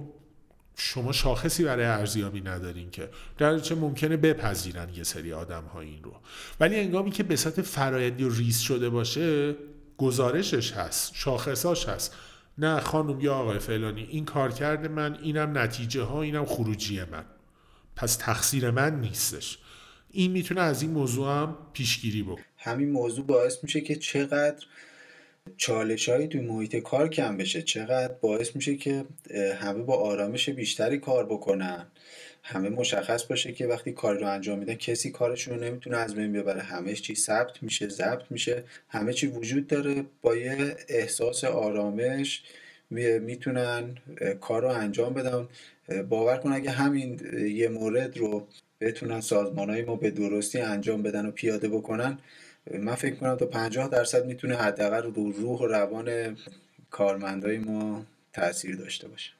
شما شاخصی برای ارزیابی ندارین که. در چه ممکنه بپذیرن یه سری آدم ها این رو. ولی هنگامی که به سطح فرایندی و ریس شده باشه گزارشش هست شاخصاش هست. نه خانم یا آقای فلانی این کار کرده من اینم نتیجه ها اینم خروجی من. پس تقصیر من نیستش. این می‌تونه از این موضوع هم پیشگیری بکنه. همین موضوع باعث میشه که چقدر چالش هایی توی محیط کار کم بشه چقدر باعث میشه که همه با آرامش بیشتری کار بکنن. همه مشخص باشه که وقتی کار رو انجام میدن کسی کارشون رو نمی‌تونه از بین ببره. همه چی؟ ثبت میشه ضبط میشه. همه چی وجود داره. با یه احساس آرامش می‌تونن کار رو انجام بدن. باور کن اگه همین یه مورد رو بتونن سازمان های ما به درستی انجام بدن و پیاده بکنن من فکر کنم تا 50 درصد می‌تونه حداقل رو روح و روان کارمندای ما تاثیر داشته باشه.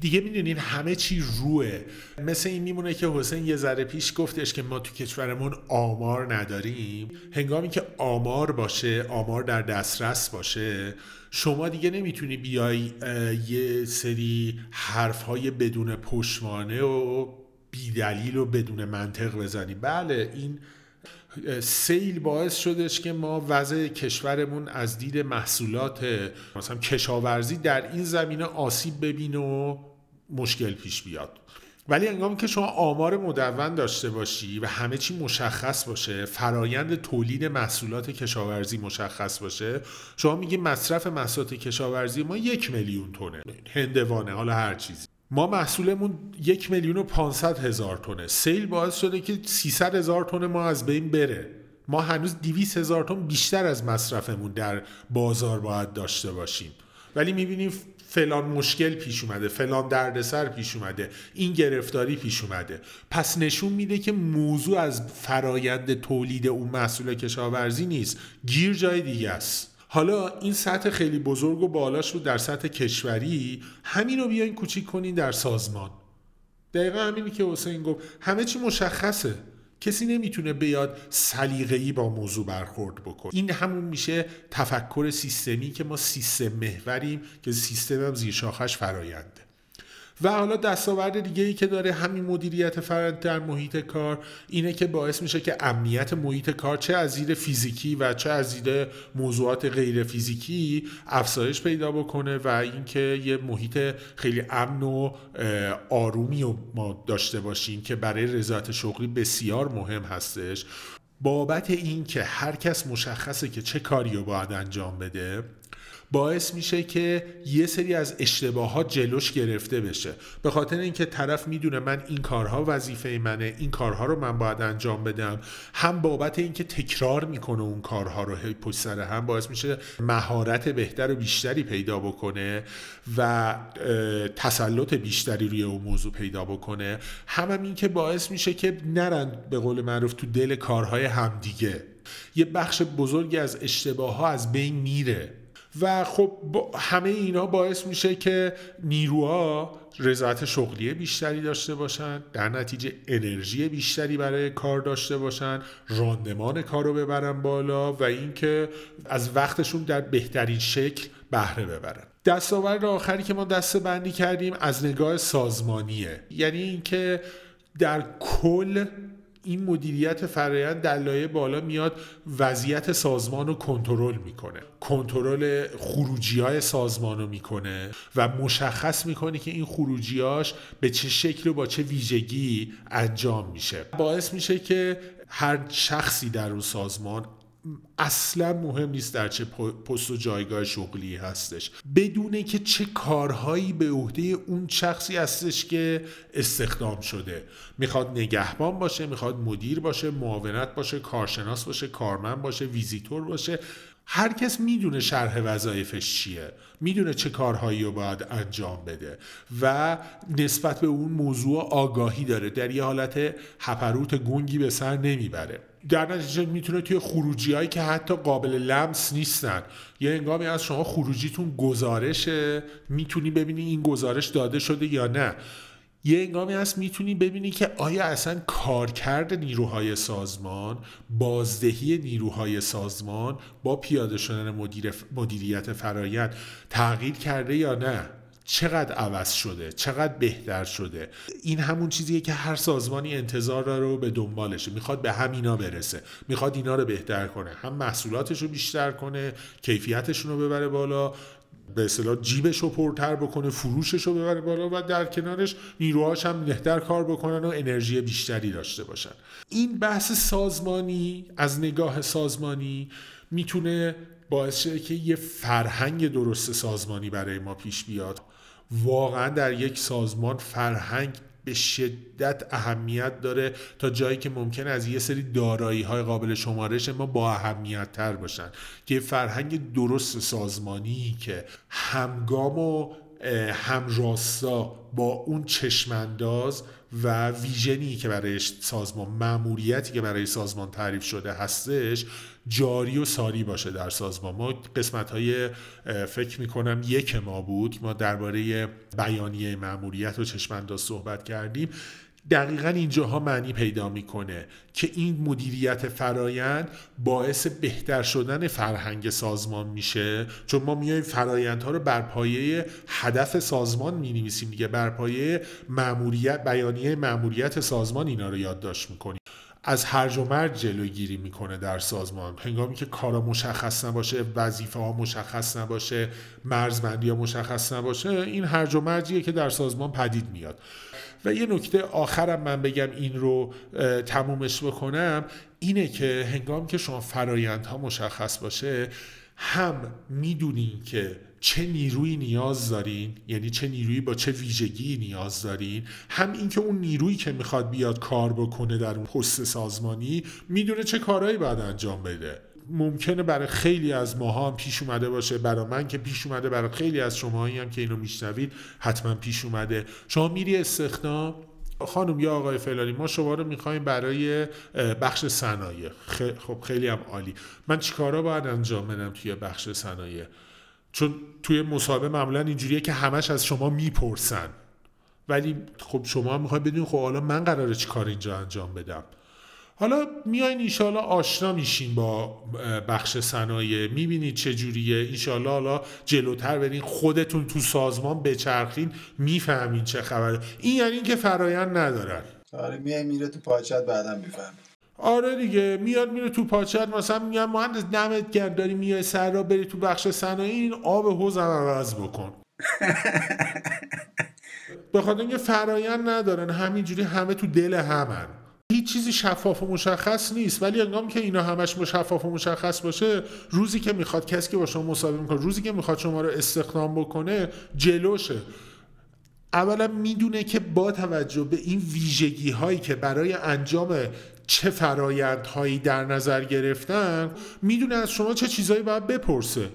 دیگه می‌دونین همه چی روه مثل این میمونه که حسین یه ذره پیش گفتش که ما تو کشورمون آمار نداریم. هنگامی که آمار باشه آمار در دسترس باشه شما دیگه نمی‌تونی بیای یه سری حرفهای بدون پشتوانه و بیدلیل و بدون منطق بزنی. بله این سیل باعث شدش که ما وضع کشورمون از دید محصولات مثلا کشاورزی در این زمینه آسیب ببینه و مشکل پیش بیاد. ولی انگامی که شما آمار مدون داشته باشی و همه چی مشخص باشه فرایند تولید محصولات کشاورزی مشخص باشه شما میگی مصرف محصولات کشاورزی ما یک میلیون تونه هندوانه حالا هر چیزی. ما محصولمون یک میلیون و پانصد هزار تونه سیل باعث شده که 300 هزار تن ما از بین بره. ما هنوز 200 هزار تن بیشتر از مصرفمون در بازار باید داشته باشیم. ولی می‌بینیم فلان مشکل پیش اومده فلان دردسر پیش اومده این گرفتاری پیش اومده. پس نشون میده که موضوع از فرایند تولید اون محصول کشاورزی نیست. گیر جای دیگه است. حالا این سطح خیلی بزرگ و بالاش رو در سطح کشوری همین رو بیاین کوچیک کنین در سازمان. دقیقا همینی که حسین گفت. همه چی مشخصه. کسی نمی‌تونه بیاد سلیقه‌ای با موضوع برخورد بکنه. این همون میشه تفکر سیستمی که ما سیستم محوریم که سیستم هم زیر شاخش فراینده و حالا دستاورد دیگه ای که داره همین مدیریت فرد در محیط کار اینه که باعث میشه که امنیت محیط کار چه از دید فیزیکی و چه از دید موضوعات غیر فیزیکی افزایش پیدا بکنه و اینکه یه محیط خیلی امن و آرومی رو ما داشته باشیم که برای رضایت شغلی بسیار مهم هستش. بابت این که هر کس مشخصه که چه کاری رو باید انجام بده باعث میشه که یه سری از اشتباهات جلوش گرفته بشه. به خاطر اینکه طرف می‌دونه من این کارها وظیفه منه این کارها رو من باید انجام بدم هم بابت اینکه تکرار می‌کنه اون کارها رو هی پشت سر هم باعث میشه مهارت بهتر و بیشتری پیدا بکنه و تسلط بیشتری روی اون موضوع پیدا بکنه. هم, هم این که باعث میشه که نرن به قول معروف تو دل کارهای همدیگه. یه بخش بزرگی از اشتباه ها از بین میره. و خب همه اینا باعث میشه که نیروها رضایت شغلی بیشتری داشته باشن در نتیجه انرژی بیشتری برای کار داشته باشن راندمان کار رو ببرن بالا و اینکه از وقتشون در بهترین شکل بهره ببرن. دستاورد آخری که ما دسته بندی کردیم از نگاه سازمانیه. یعنی اینکه در کل این مدیریت فرایند در لایه بالا میاد وضعیت سازمان رو کنترل می‌کنه. کنترل خروجی های سازمان رو می‌کنه و مشخص می‌کنه که این خروجیاش به چه شکل و با چه ویژگی انجام میشه. باعث میشه که هر شخصی در اون سازمان اصلا مهم نیست در چه پست و جایگاه شغلی هستش. بدونه که چه کارهایی به عهده اون شخصی هستش که استخدام شده. می‌خواد نگهبان باشه می‌خواد مدیر باشه معاونت باشه کارشناس باشه کارمند باشه ویزیتور باشه. هر کس می‌دونه شرح وظایفش چیه. می‌دونه چه کارهایی رو باید انجام بده. و نسبت به اون موضوع آگاهی داره. در یه حالت هپروت گنگی به سر نمی‌بره. در نتیجه می‌تونه توی خروجی هایی که حتی قابل لمس نیستن. یه انگامی از شما خروجیتون گزارشه می‌تونی ببینی این گزارش داده شده یا نه. یه انگامی هست می‌تونی ببینی که آیا اصلا کارکرد نیروهای سازمان بازدهی نیروهای سازمان با پیاده شدن مدیر مدیریت فرایند تغییر کرده یا نه؟ چقدر عوض شده چقدر بهتر شده. این همون چیزیه که هر سازمانی انتظار داره رو به دنبالشه. می‌خواد به همینا برسه. می‌خواد اینا رو بهتر کنه. هم محصولاتش رو بیشتر کنه کیفیتشون رو ببره بالا به اصطلاح جیبش رو پرتر بکنه فروشش رو ببره بالا و در کنارش نیروهاش هم بهتر کار بکنن و انرژی بیشتری داشته باشن. این بحث سازمانی از نگاه سازمانی می‌تونه باعث شده که یه فرهنگ درست سازمانی برای ما پیش بیاد. واقعا در یک سازمان فرهنگ به شدت اهمیت داره تا جایی که ممکن از یه سری دارایی های قابل شمارش ما با اهمیت تر باشن. که فرهنگ درست سازمانی که همگام و همراستا با اون چشمانداز و ویژنی که برای سازمان مأموریتی که برای سازمان تعریف شده هستش جاری و ساری باشه در سازمان. ما قسمت های فکر می‌کنم یک ما بود. ما درباره بیانیه مأموریت و چشمانداز صحبت کردیم. دقیقا اینجاها معنی پیدا می‌کنه که این مدیریت فرایند باعث بهتر شدن فرهنگ سازمان میشه. چون ما میایم فرایندها رو بر پایه هدف سازمان می نویسیم دیگه بر پایه مأموریت بیانیه مأموریت سازمان اینا رو یادداشت می‌کنیم. از هرج و مرج جلوگیری می‌کنه در سازمان. هنگامی که کارا مشخص نباشه وظیفه ها مشخص نباشه مرزبندی ها مشخص نباشه این هرج و مرجیه که در سازمان پدید میاد. و یه نکته آخرم من بگم این رو تمومش بکنم اینه که هنگام که شما فرایندها مشخص باشه هم می‌دونین که چه نیروی نیاز دارین یعنی چه نیرویی با چه ویژگی نیاز دارین هم اینکه اون نیرویی که می‌خواد بیاد کار بکنه در اون پست سازمانی می‌دونه چه کارهایی باید انجام بده. ممکنه برای خیلی از ماها هم پیش اومده باشه. برای من که پیش اومده برای خیلی از شماهایی هم که اینو میشنوید حتما پیش اومده. شما میری استخدام. خانم یا آقای فلانی ما شما رو می‌خوایم برای بخش صنایع. خب خیلی هم عالی. من چیکارا باید انجام بدم توی بخش صنایع؟ چون توی مصاحبه معمولا اینجوریه که همش از شما می‌پرسن. ولی خب شما می‌خواید بدون خب حالا من قراره چی کار اینجا انجام بدم. حالا میایین ایشالا آشنا میشین با بخش صنایع. می‌بینید چه جوریه. ایشالا حالا جلوتر برین خودتون تو سازمان بچرخین می‌فهمین چه خبره. این یعنی اینکه فرایند ندارن. آره میای میره تو پاچت بعدا می‌فهمی آره دیگه میاد میره تو پاچت. مثلا میگم مهندس دمت گرد داری میای سر را بری تو بخش صنایع این آب حوزم عوض بکن. بخاطر اینکه فرایند ندارن همینجوری همه تو دل همن. هیچ چیزی شفاف و مشخص نیست. ولی انگام که اینا همش شفاف و مشخص باشه روزی که می‌خواد کسی که با شما مصاحبه می‌کنه روزی که می‌خواد شما رو استخدام بکنه جلوشه. اولا می‌دونه که با توجه به این ویژگی هایی که برای انجام چه فرایندهایی در نظر گرفتن می‌دونه از شما چه چیزهایی باید بپرسه.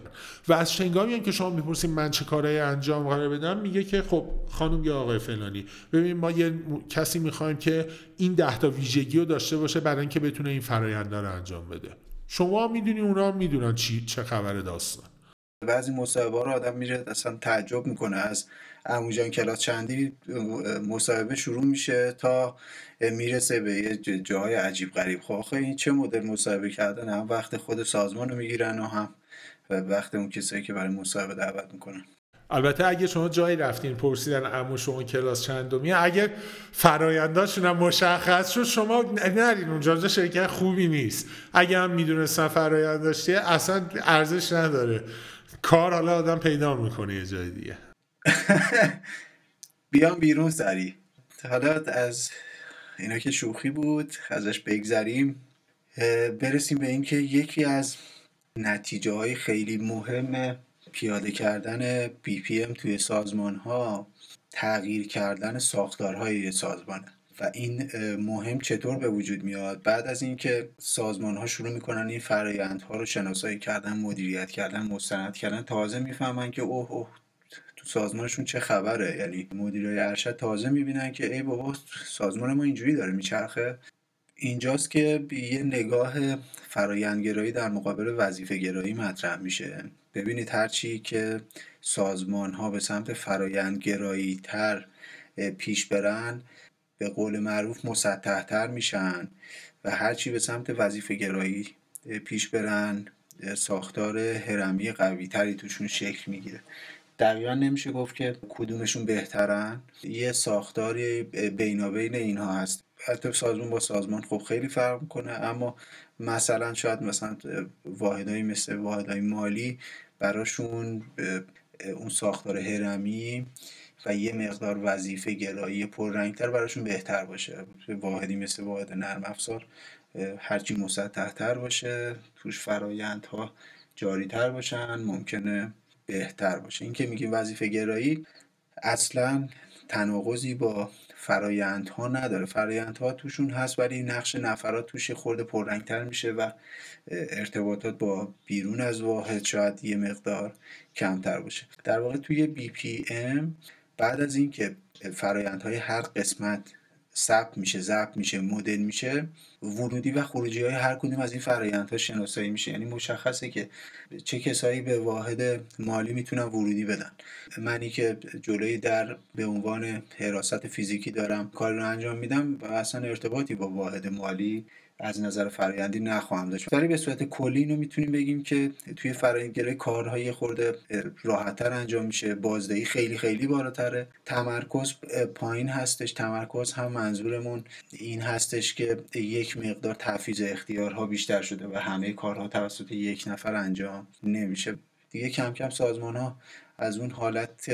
و از شنگامی هم که شما می‌پرسید من چه کارهایی انجام قرار بدم میگه که خب خانم یا آقای فلانی. ببین ما یه کسی می‌خوایم که این ده تا ویژگی رو داشته باشه برای اینکه بتونه این فراینده رو انجام بده. شما می‌دونی اونا می‌دونن چی چه خبر داستان. بعضی مصاحبه رو آدم میره اصلا تعجب می‌کنه. از اموجان کلاس چندی مصاحبه شروع میشه تا می‌رسه به یه جاهای عجیب غریب. خب این چه مدل مصاحبه کردن؟ هم وقت خود سازمان رو می‌گیرن و هم وقت اون کسایی که برای مصاحبه دعوت می‌کنن. البته اگه شما جایی رفتین پرسیدن امو شما کلاس چندمی اگه فراینداشون هم مشخص شد شما نرین اونجا شرکت خوبی نیست. اگه هم می‌دونستن فرایند داشتی اصلا ارزش نداره. کار حالا آدم پیدا می‌کنه یه جای دیگه. بیام بیرون سری حالا از اینا که شوخی بود ازش بگذریم. برسیم به اینکه یکی از نتیجه های خیلی مهم پیاده کردن بی پی ام توی سازمان ها تغییر کردن ساختارهای سازمانه. و این مهم چطور به وجود میاد؟ بعد از اینکه سازمان ها شروع می‌کنن این فرایندها رو شناسایی کردن مدیریت کردن مستند کردن تازه می‌فهمن که اوه اوه تو سازمانشون چه خبره. یعنی مدیرای ارشد تازه می‌بینن که ای بابا سازمان ما اینجوری داره میچرخه. اینجاست که یه نگاه فرایندگرایی در مقابل وظیفه گرایی مطرح میشه. ببینید هرچی که سازمان ها به سمت فرایندگرایی تر پیش برن به قول معروف مسطحتر میشن و هرچی به سمت وظیفه گرایی پیش برن ساختار هرمی قوی تری توشون شکل می‌گیره. دقیقا نمیشه گفت که کدومشون بهترن. یه ساختاری بینابین اینها هست. حتی سازمان با سازمان خب خیلی فرق می‌کنه اما مثلا شاید مثلا واحدهایی مثل واحدهای مالی براشون اون ساختار هرمی و یه مقدار وظیفه گرایی پررنگتر براشون بهتر باشه. واحدی مثل واحد نرم افزار هرچی مسطحتر باشه توش فرایندها جاریتر باشن ممکنه بهتر باشه. این که میگیم وظیفه گرایی اصلا تناقضی با فرایندها نداره. فرایندها توشون هست ولی نقش نفرات توش خورده پررنگتر میشه و ارتباطات با بیرون از واحد شاید یه مقدار کمتر باشه. در واقع توی بی پی ام بعد از اینکه فرایندهای هر قسمت ثبت میشه ضبط میشه مدل میشه. ورودی و خروجی های هر کدوم از این فرایندها شناسایی میشه. یعنی مشخصه که چه کسایی به واحد مالی می‌تونن ورودی بدن. منی که جلوی در به عنوان حراست فیزیکی دارم کار رو انجام میدم و اصلا ارتباطی با واحد مالی از نظر فرایندی نخواهم داشت. ولی به صورت کلی اینو می‌تونیم بگیم که توی فرایندگرای کارهای خورده راحتتر انجام میشه بازدهی خیلی خیلی بالاتره. تمرکز پایین هستش. تمرکز هم منظورمون این هستش که یک مقدار تفیز اختیارها بیشتر شده و همه کارها توسط یک نفر انجام نمیشه. دیگه کم کم سازمان ها از اون حالت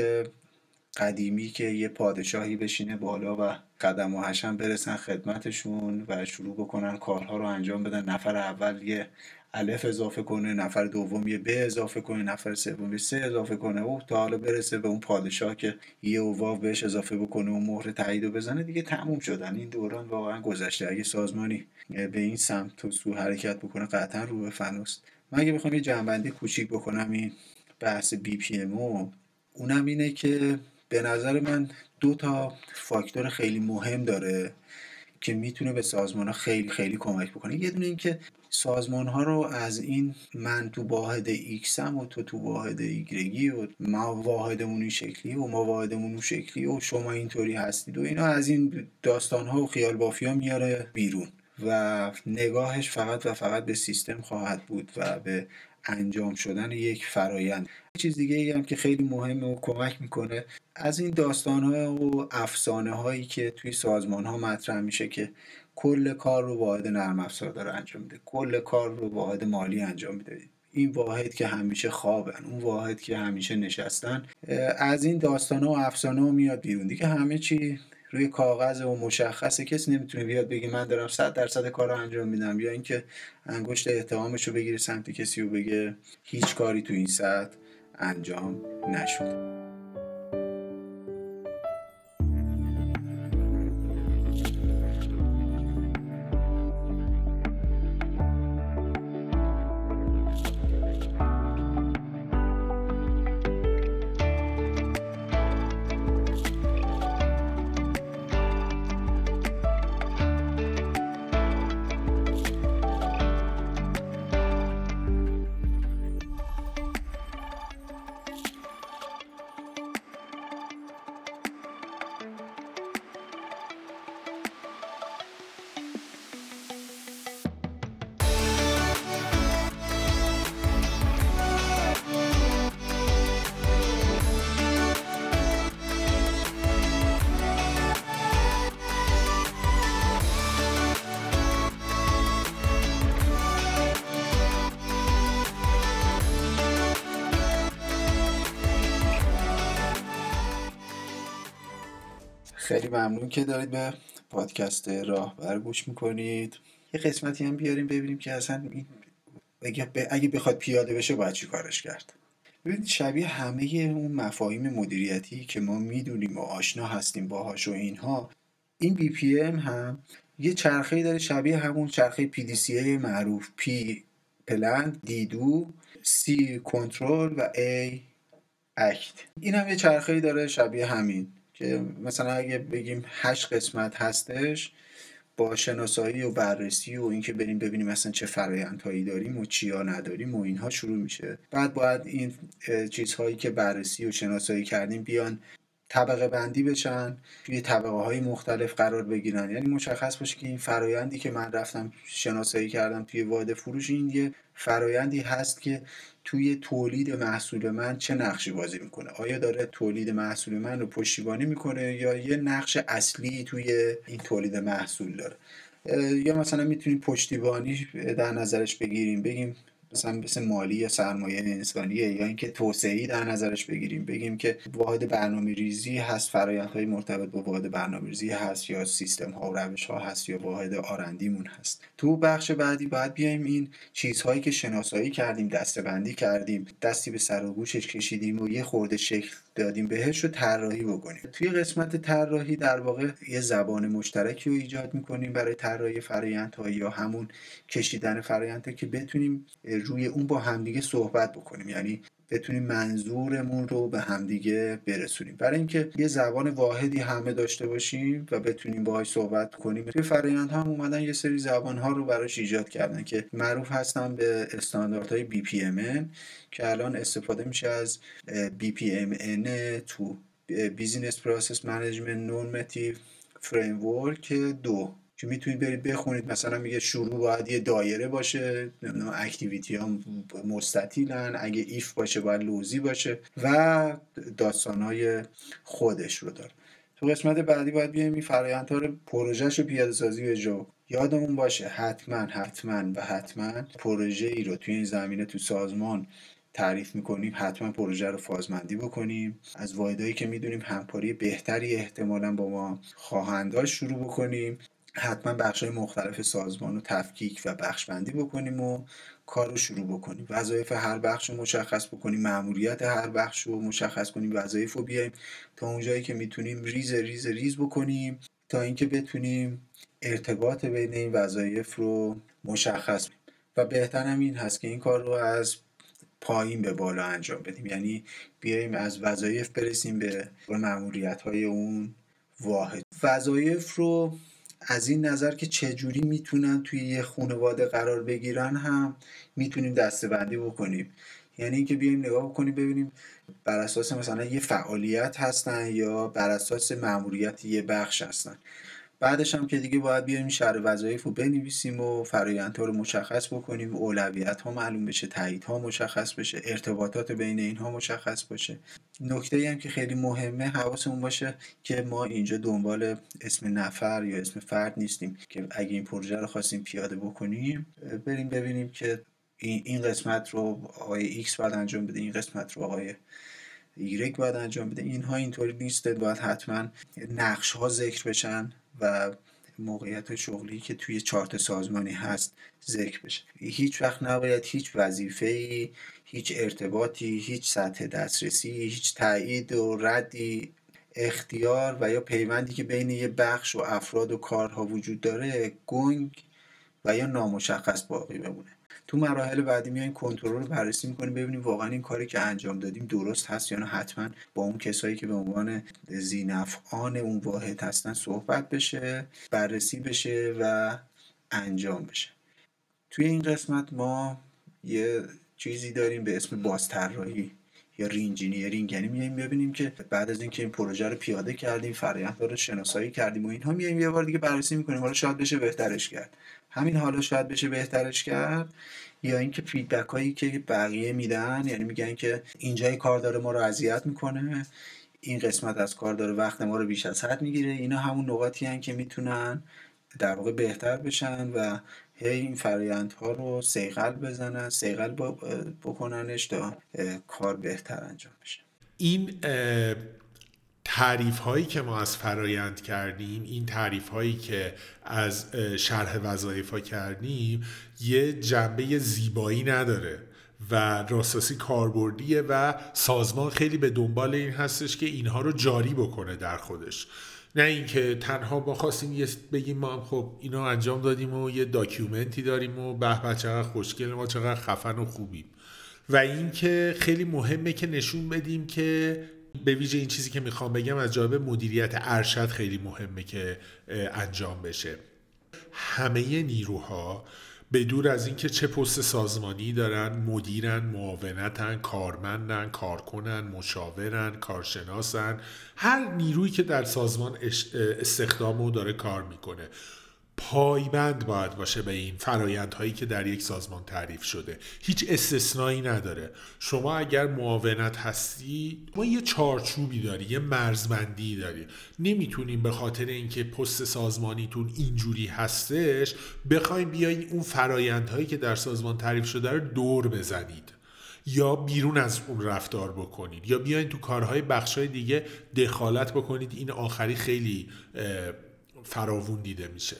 قدیمی که یه پادشاهی بشینه بالا و قدم و حشم برسن خدمتشون و شروع بکنن کارها رو انجام بدن. نفر اول یه الف اضافه کنه نفر دوم یه ب اضافه کنه نفر سوم یه سه اضافه کنه. او تا حالا برسه به اون پادشاه که یه و بهش اضافه بکنه و مهر تایید و بزنه دیگه تموم شدن. این دوران واقعا گذشته. اگه سازمانی به این سمت و سو حرکت بکنه قطعا رو به فناست. من اگه بخوام یه جنبندی کوچیک بکنم این بحث بی پی ام اونم اینه که به نظر من دو تا فاکتور خیلی مهم داره که می‌تونه به سازمان ها خیلی خیلی کمک بکنه. یه دونه این که سازمان ها رو از این من تو واحد ایکس هم و تو تو واحد ایگرگی و ما واحدمون این شکلی و ما واحدمون اون شکلی و شما اینطوری هستید و اینا از این داستان ها و خیال بافی ها میاره بیرون و نگاهش فقط و فقط به سیستم خواهد بود و به انجام شدن یک فرایند. چیز دیگه ای هم که خیلی مهمه و کمک می‌کنه از این داستان ها و افسانه هایی که توی سازمان ها مطرح میشه که کل کار رو واحد نرم افزار داره انجام میده. کل کار رو واحد مالی انجام میده. این واحد که همیشه خوابن اون واحد که همیشه نشستن از این داستان ها و افسانه ها میاد بیرون. دیگه همه چی روی کاغذ و مشخصه. کسی نمی‌تونه بیاد بگه من دارم صد درصد کار انجام میدم. یا اینکه انگشت اتهامش رو بگیره سمت کسی و بگه هیچ کاری تو این سطح انجام نشد. ممنون که دارید به پادکست راهبر گوش می‌کنید. یه قسمتی هم بیاریم ببینیم که اصلا اگه بخواد پیاده بشه باید چی کارش کرد. ببینید شبیه همه اون مفاهیم مدیریتی که ما می‌دونیم و آشنا هستیم باهاش و اینها این BPM هم یه چرخه داره شبیه همون چرخه PDC معروف P plan D do C control و A اکت. این هم یه چرخه داره شبیه همین. که مثلا اگه بگیم هشت قسمت هستش با شناسایی و بررسی و اینکه بریم ببینیم مثلا چه فرایندهایی داریم و چیا نداریم و اینها شروع میشه. بعد باید این چیزهایی که بررسی و شناسایی کردیم بیان طبقه بندی بشن توی طبقه های مختلف قرار بگیرن. یعنی مشخص باشه که این فرایندی که من رفتم شناسایی کردم توی واده فروش این یه فرایندی هست که توی تولید محصول من چه نقشی بازی می‌کنه. آیا داره تولید محصول من رو پشتیبانی می‌کنه یا یه نقش اصلی توی این تولید محصول داره؟ یا مثلا می‌تونیم پشتیبانی در نظرش بگیریم بگیم مثلا مثل مالی یا سرمایه انسانیه یا اینکه توسعه در نظرش بگیریم. بگیم که واحد برنامه ریزی هست فرایندهای مرتبط با واحد برنامه ریزی هست یا سیستم ها و روش ها هست یا واحد آرندیمون هست. تو بخش بعدی باید بیایم این چیزهایی که شناسایی کردیم دستبندی کردیم دستی به سر و گوشش کشیدیم و یه خورده شکل دادیم بهش رو طراحی بکنیم. توی قسمت طراحی در واقع یه زبان مشترکی رو ایجاد می‌کنیم برای طراحی فرایندها یا همون کشیدن فرایندها که بتونیم روی اون با همدیگه صحبت بکنیم. یعنی بتونیم منظورمون رو به همدیگه برسونیم. برای اینکه یه زبان واحدی همه داشته باشیم و بتونیم باهاش صحبت کنیم توی فرایند هم اومدن یه سری زبان ها رو براش ایجاد کردن که معروف هستن به استانداردهای BPMN که الان استفاده میشه از BPMN تو business process management normative framework دو. که می‌تونید برید بخونید. مثلا میگه شروع باید یه دایره باشه activity ها مستطیلن. اگه if باشه باید لوزی باشه و داستان های خودش رو داره. تو قسمت بعدی باید بیایم این فرایندها رو پروژهش رو پیاده سازی به جو یادمون باشه. حتما حتما و حتما پروژه ای رو توی این زمینه تو سازمان تعریف می‌کنیم. حتما پروژه رو فازبندی بکنیم. از واحدهایی که می‌دونیم همکاری بهتری احتمالا با ما خواهند داشت شروع بکنیم. حتما بخش های مختلف سازمان رو تفکیک و بخش بندی بکنیم و کار رو شروع بکنیم. وظایف هر بخش رو مشخص بکنیم مأموریت هر بخش رو مشخص کنیم وظایف رو بیایم تا اونجایی که می‌تونیم ریز ریز ریز بکنیم تا اینکه بتونیم ارتباط بین این وظایف رو مشخص کنیم. و بهتر هم این هست که این کار رو از پایین به بالا انجام بدیم. یعنی بیایم از وظایف برسیم به مأموریت های اون واحد. وظایف رو از این نظر که چجوری می‌تونن توی یه خانواده قرار بگیرن هم می‌تونیم دستبندی بکنیم. یعنی اینکه بیایم نگاه بکنیم ببینیم بر اساس مثلا یه فعالیت هستن یا بر اساس مأموریت یه بخش هستن. بعدش هم که دیگه باید بیایم شهر وظایف رو بنویسیم و فرایندها رو مشخص بکنیم. اولویت ها معلوم بشه تایید ها مشخص بشه ارتباطات بین اینها مشخص باشه. نکته هم که خیلی مهمه حواسمون باشه که ما اینجا دنبال اسم نفر یا اسم فرد نیستیم که اگه این پروژه رو خواستیم پیاده بکنیم بریم ببینیم که این قسمت رو آقای ایکس باید انجام بده این قسمت رو آقای ایگرگ باید انجام بده. اینها اینطوری نیست. باید حتما نقش ها ذکر بشن. و موقعیت شغلی که توی چارت سازمانی هست ذکر بشه. هیچ وقت نباید هیچ وظیفه هیچ ارتباطی هیچ سطح دسترسی هیچ تایید و ردی اختیار و یا پیوندی که بین یه بخش و افراد و کارها وجود داره گنگ و یا نامشخص باقی بمونه. تو مراحل بعدی میایم کنترل رو بررسی می‌کنیم ببینیم واقعا این کاری که انجام دادیم درست هست یا نه. حتما با اون کسایی که به عنوان زینفعان اون واحد هستن صحبت بشه بررسی بشه و انجام بشه. توی این قسمت ما یه چیزی داریم به اسم بازطراحی یا reengineering یعنی میایم ببینیم که بعد از اینکه این پروژه رو پیاده کردیم فرآیند رو شناسایی کردیم و اینها میایم یه بار دیگه بررسی می‌کنیم. حالا شاید بشه بهترش کرد. همین حالا شاید بشه بهترش کرد یا اینکه feedback هایی که بقیه میدن یعنی میگن که اینجای کار داره ما رو اذیت می‌کنه این قسمت از کار داره وقت ما رو بیش از حد می‌گیره اینا همون نقاطی هن که می‌تونن در واقع بهتر بشن و هی این فرایندها رو سیقل بزنن سیقل بکننش تا کار بهتر انجام بشه. این تعریف هایی که ما از فرایند کردیم این تعریف هایی که از شرح وظایف ها کردیم یه جنبه زیبایی نداره و راستاسی کاربردیه و سازمان خیلی به دنبال این هستش که اینها رو جاری بکنه در خودش. نه اینکه تنها با خواستیم یه بگیم ما هم خب اینا انجام دادیم و یه داکیومنتی داریم و به به چقدر خوشگل ما چقدر خفن و خوبیم. و اینکه خیلی مهمه که نشون بدیم که به ویژه این چیزی که می‌خوام بگم از جانب مدیریت ارشد خیلی مهمه که انجام بشه. همه نیروها به دور از اینکه چه پست سازمانی دارن مدیرن معاونتن کارمندن کارکنن مشاورن کارشناسن هر نیرویی که در سازمان استخدام و داره کار می‌کنه. پایبند باید باشه به این فرایندهایی که در یک سازمان تعریف شده. هیچ استثنایی نداره. شما اگر معاونت هستی ما یه چارچوبی داری یه مرزبندی داری. نمی‌تونیم به خاطر اینکه پست سازمانیتون اینجوری هستش بخوایم بیاین اون فرایندهایی که در سازمان تعریف شده رو دور بزنید. یا بیرون از اون رفتار بکنید. یا بیاین تو کارهای بخشهای دیگه دخالت بکنید. این آخری خیلی فراوون دیده میشه.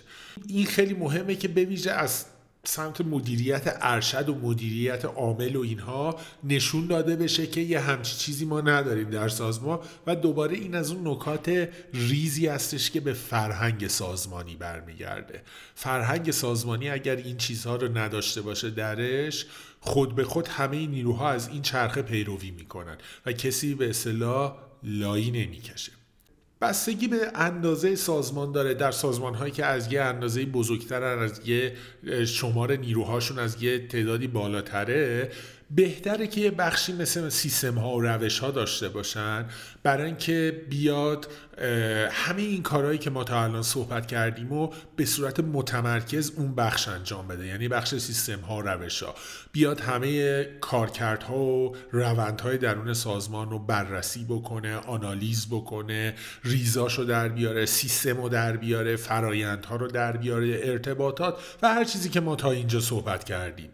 این خیلی مهمه که بویژه از سمت مدیریت ارشد و مدیریت عامل و اینها نشون داده بشه که یه همچی چیزی ما نداریم در سازمان و دوباره این از اون نکات ریزی هستش که به فرهنگ سازمانی برمیگرده. فرهنگ سازمانی اگر این چیزها رو نداشته باشه درش خود به خود همه نیروها از این چرخه پیروی می‌کنن و کسی به اصطلاح لایی نمی‌کشه. بستگی به اندازه سازمان داره. در سازمان هایی که از یه اندازه بزرگترن از یه شمار نیروهاشون از یه تعدادی بالاتره بهتره که یه بخشی مثل سیستم ها و روش ها داشته باشن. برای اینکه بیاد همه این کارهایی که ما تا الان صحبت کردیم و به صورت متمرکز اون بخش انجام بده. یعنی بخش سیستم ها و روش ها بیاد همه کارکردها و روندهای درون سازمان رو بررسی بکنه آنالیز بکنه ریزاش رو در بیاره سیستم رو در بیاره فرایندها رو در بیاره ارتباطات و هر چیزی که ما تا اینجا صحبت کردیم.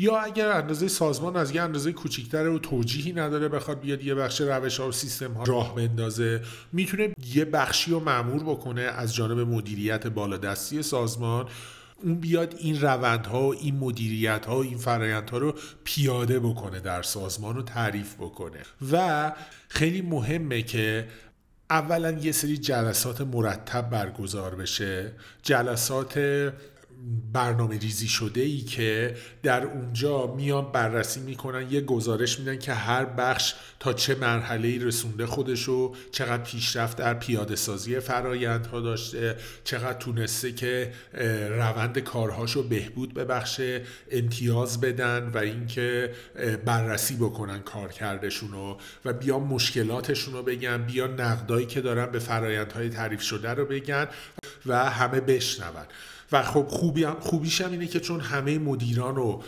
یا اگر اندازه سازمان از یه اندازه کوچیکتر و توجیهی نداره بخواد بیاد یه بخش روش ها و سیستم ها راه بندازه می‌تونه یه بخشی رو معمور بکنه از جانب مدیریت بالادستی سازمان. اون بیاد این روندها و این مدیریت ها و این فرایندها رو پیاده بکنه در سازمان رو تعریف بکنه. و خیلی مهمه که اولا یه سری جلسات مرتب برگزار بشه. جلسات برنامه ریزی شده ای که در اونجا میان بررسی می‌کنن یه گزارش میدن که هر بخش تا چه مرحله ای رسونده خودشو چقدر پیشرفت در پیاده سازی فرایندها داشته چقدر تونسته که روند کارهاشو بهبود ببخشه امتیاز بدن و اینکه بررسی بکنن کار کردشونو و بیان مشکلاتشون رو بگن بیان نقدایی که دارن به فرایندهای تعریف شده رو بگن و همه بشنون. و خب خوبی هم خوبیش هم اینه که چون همه مدیران و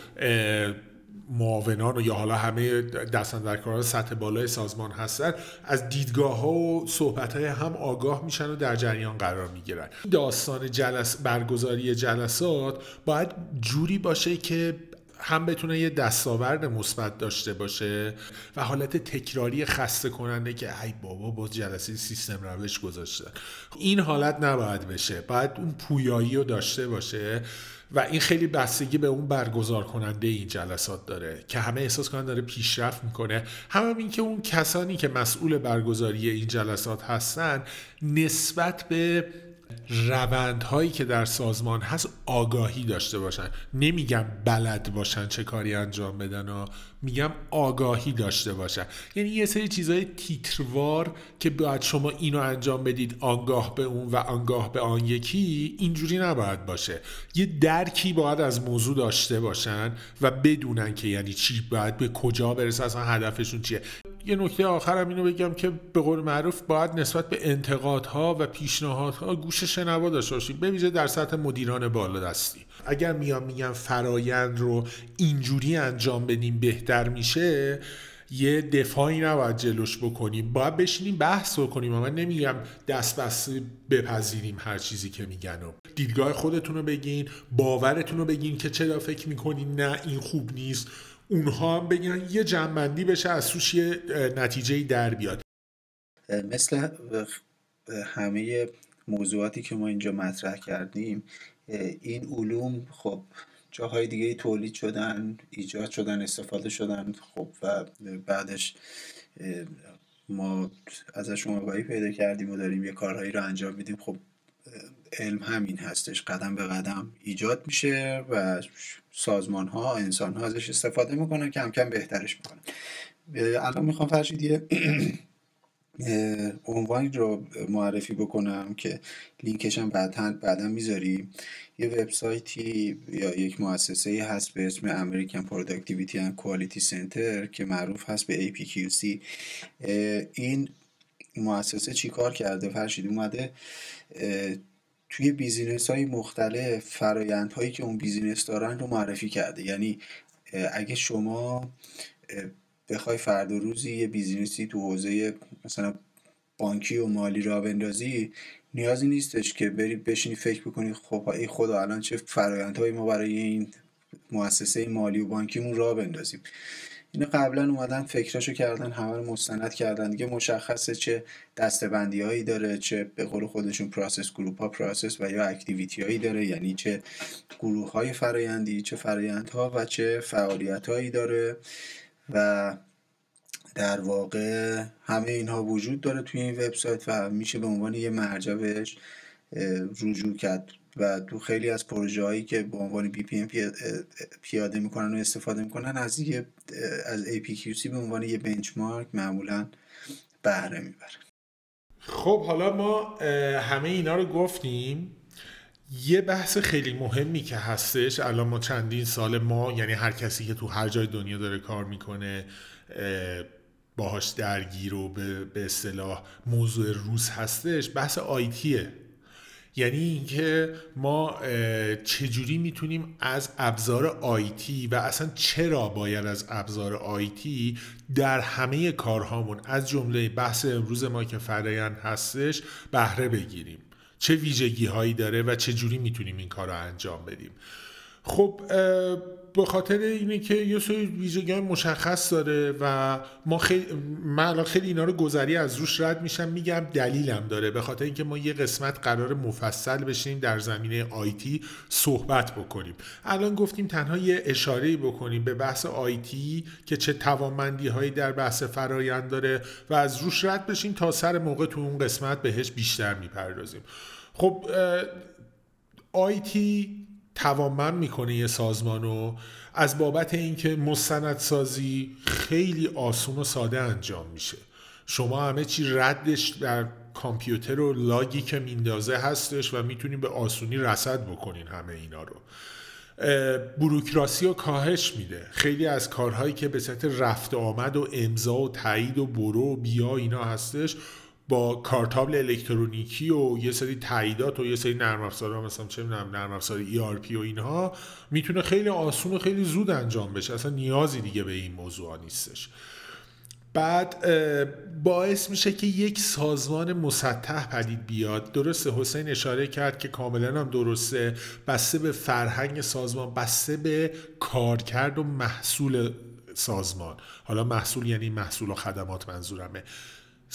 معاونان و یا حالا همه دستاندرکاران سطح بالای سازمان هستن از دیدگاه ها و صحبت های هم آگاه میشن و در جریان قرار می‌گیرن. داستان جلس برگزاری جلسات باید جوری باشه که هم بتونه یه دستاورد مثبت داشته باشه و حالت تکراری خسته کننده که ای بابا با جلسه سیستم روش گذاشته. این حالت نباید بشه. باید اون پویایی رو داشته باشه و این خیلی بستگی به اون برگزار کننده این جلسات داره که همه احساس کنن داره پیشرفت می‌کنه. هم این که اون کسانی که مسئول برگزاری این جلسات هستن نسبت به روندهایی که در سازمان هست آگاهی داشته باشن. نمیگم بلد باشن چه کاری انجام بدن و میگم آگاهی داشته باشن. یعنی یه سری چیزهای تیتروار که باید شما اینو انجام بدید آنگاه به اون و آنگاه به آن یکی اینجوری نباید باشه. یه درکی باید از موضوع داشته باشن و بدونن که یعنی چی باید به کجا برسه اصلا هدفشون چیه. یه نکته آخرم اینو بگم که به قول معروف باید نسبت به انتقادها و پیشنهادها گوش شنوا داشته باشیم بویژه در سطح مدیران بالا دستی اگر میام میگم فرایند رو اینجوری انجام بدیم بهتر میشه یه دفاعی نباید جلوش بکنیم. باید بشینیم بحث بکنیم. من نمیگم دست بسته بپذیریم هر چیزی که میگن و دیدگاه خودتون رو بگین باورتون رو بگین که چرا فکر می‌کنین نه این خوب نیست. اونها هم بگن یه جنبندی بشه از توش یه نتیجه در بیاد. مثل همه موضوعاتی که ما اینجا مطرح کردیم این علوم خب جاهای دیگه تولید شدن ایجاد شدن استفاده شدن خب و بعدش ما ازشون آگاهی پیدا کردیم و داریم یه کارهایی رو انجام میدیم. خب علم همین هستش قدم به قدم ایجاد میشه و سازمان ها انسان ها ازش استفاده می‌کنن کم کم بهترش می‌کنن. الان می‌خوام فرشید یه عنوانی رو معرفی بکنم که لینکش هم بعدا بعدا می‌ذاریم یه وبسایتی یا یک مؤسسه هست به اسم American Productivity and Quality Center که معروف هست به APQC این مؤسسه چیکار کرده؟ فرشید اومده توی business های مختلف فرایند هایی که اون business دارن رو معرفی کرده. یعنی اگه شما بخوای فردا روزی یه business ی تو حوزه مثلا بانکی و مالی راه بندازی نیازی نیستش که بری بشینی فکر بکنی خب ای خدا الان چه فرایندهایی ما برای این مؤسسه مالی و بانکیمون راه بندازیم. اینو قبلا اومدن فکراشو کردن همه رو مستند کردن. دیگه مشخصه چه دسته‌بندی هایی داره چه به قول خودشون process group ها process و یا activity هایی داره یعنی چه گروه های فرایندی چه فرایندها و چه فعالیت هایی داره. و در واقع همه اینها وجود داره توی این وبسایت و میشه به عنوان یه مرجع بهش رجوع کرد. و تو خیلی از پروژه هایی که به عنوان BPM پیاده می‌کنن و استفاده می‌کنن از یه از APQC به عنوان یه بنچمارک معمولا بهره می‌برن خب حالا ما همه اینا رو گفتیم. یه بحث خیلی مهمی که هستش الان ما چندین سال ما یعنی هر کسی که تو هر جای دنیا داره کار می‌کنه باهاش درگیر و به اصطلاح موضوع روز هستش بحث آیتیه یعنی اینکه ما چجوری می‌تونیم از ابزار آیتی و اصلا چرا باید از ابزار آیتی در همه کارهامون از جمله بحث امروز ما که فرایند هستش بهره بگیریم؟ چه ویژگی هایی داره و چه جوری می‌تونیم این کار رو انجام بدیم؟ خب به خاطر اینه که یه سری ویژگی مشخص داره و ما خیلی من خیلی اینا رو گذری از روش رد میشم میگم دلیلم داره. به خاطر اینکه ما یه قسمت قرار مفصل بشیم در زمینه آیتی صحبت بکنیم. الان گفتیم تنها یه اشاره بکنیم به بحث آیتی که چه توانمندی هایی در بحث فرایند داره و از روش رد بشیم تا سر موقع تو اون قسمت بهش بیشتر می‌پردازیم. خب آیتی توانمند می‌کنه یه سازمانو از بابت اینکه مستندسازی خیلی آسون و ساده انجام میشه. شما همه چی ردش در کامپیوتر و لاگی که میندازه هستش و می‌تونید به آسونی رسد بکنین همه اینا رو. بروکراسی رو کاهش میده. خیلی از کارهایی که به سطح رفت آمد و امضا و تایید و برو و بیا اینا هستش. با کارتابل الکترونیکی و یه سری تاییدات و یه سری نرم افزارها مثلا چه می‌دونم نرم افزار ERP و اینها می‌تونه خیلی آسون و خیلی زود انجام بشه. اصلا نیازی دیگه به این موضوع نیستش. بعد باعث میشه که یک سازمان مسطح پدید بیاد. درسته حسین اشاره کرد که کاملا هم درسته. بسته به فرهنگ سازمان بسته به کارکرد و محصول سازمان. حالا محصول یعنی محصول و خدمات منظورمه.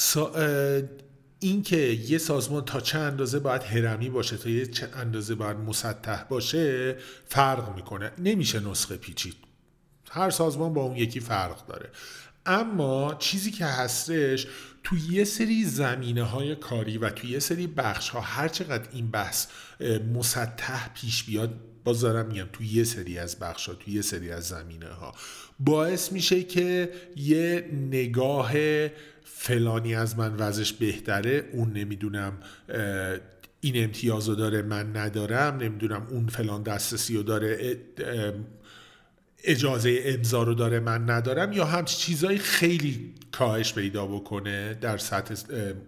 سا... این که یه سازمان تا چه اندازه باید هرمی باشه تا یه چه اندازه باید مسطح باشه فرق می‌کنه. نمیشه نسخه پیچید. هر سازمان با اون یکی فرق داره. اما چیزی که هستش تو یه سری زمینه های کاری و تو یه سری بخش ها هر چقدر این بحث مسطح پیش بیاد باز دارم میگم تو یه سری از بخش ها تو یه سری از زمینه ها باعث میشه که یه نگاه فلانی از من وزش بهتره اون نمی‌دونم این امتیاز رو داره من ندارم نمی‌دونم اون فلان دسترسی رو داره اجازه امضا رو داره من ندارم یا همچی چیزهای خیلی کاهش پیدا بکنه در سطح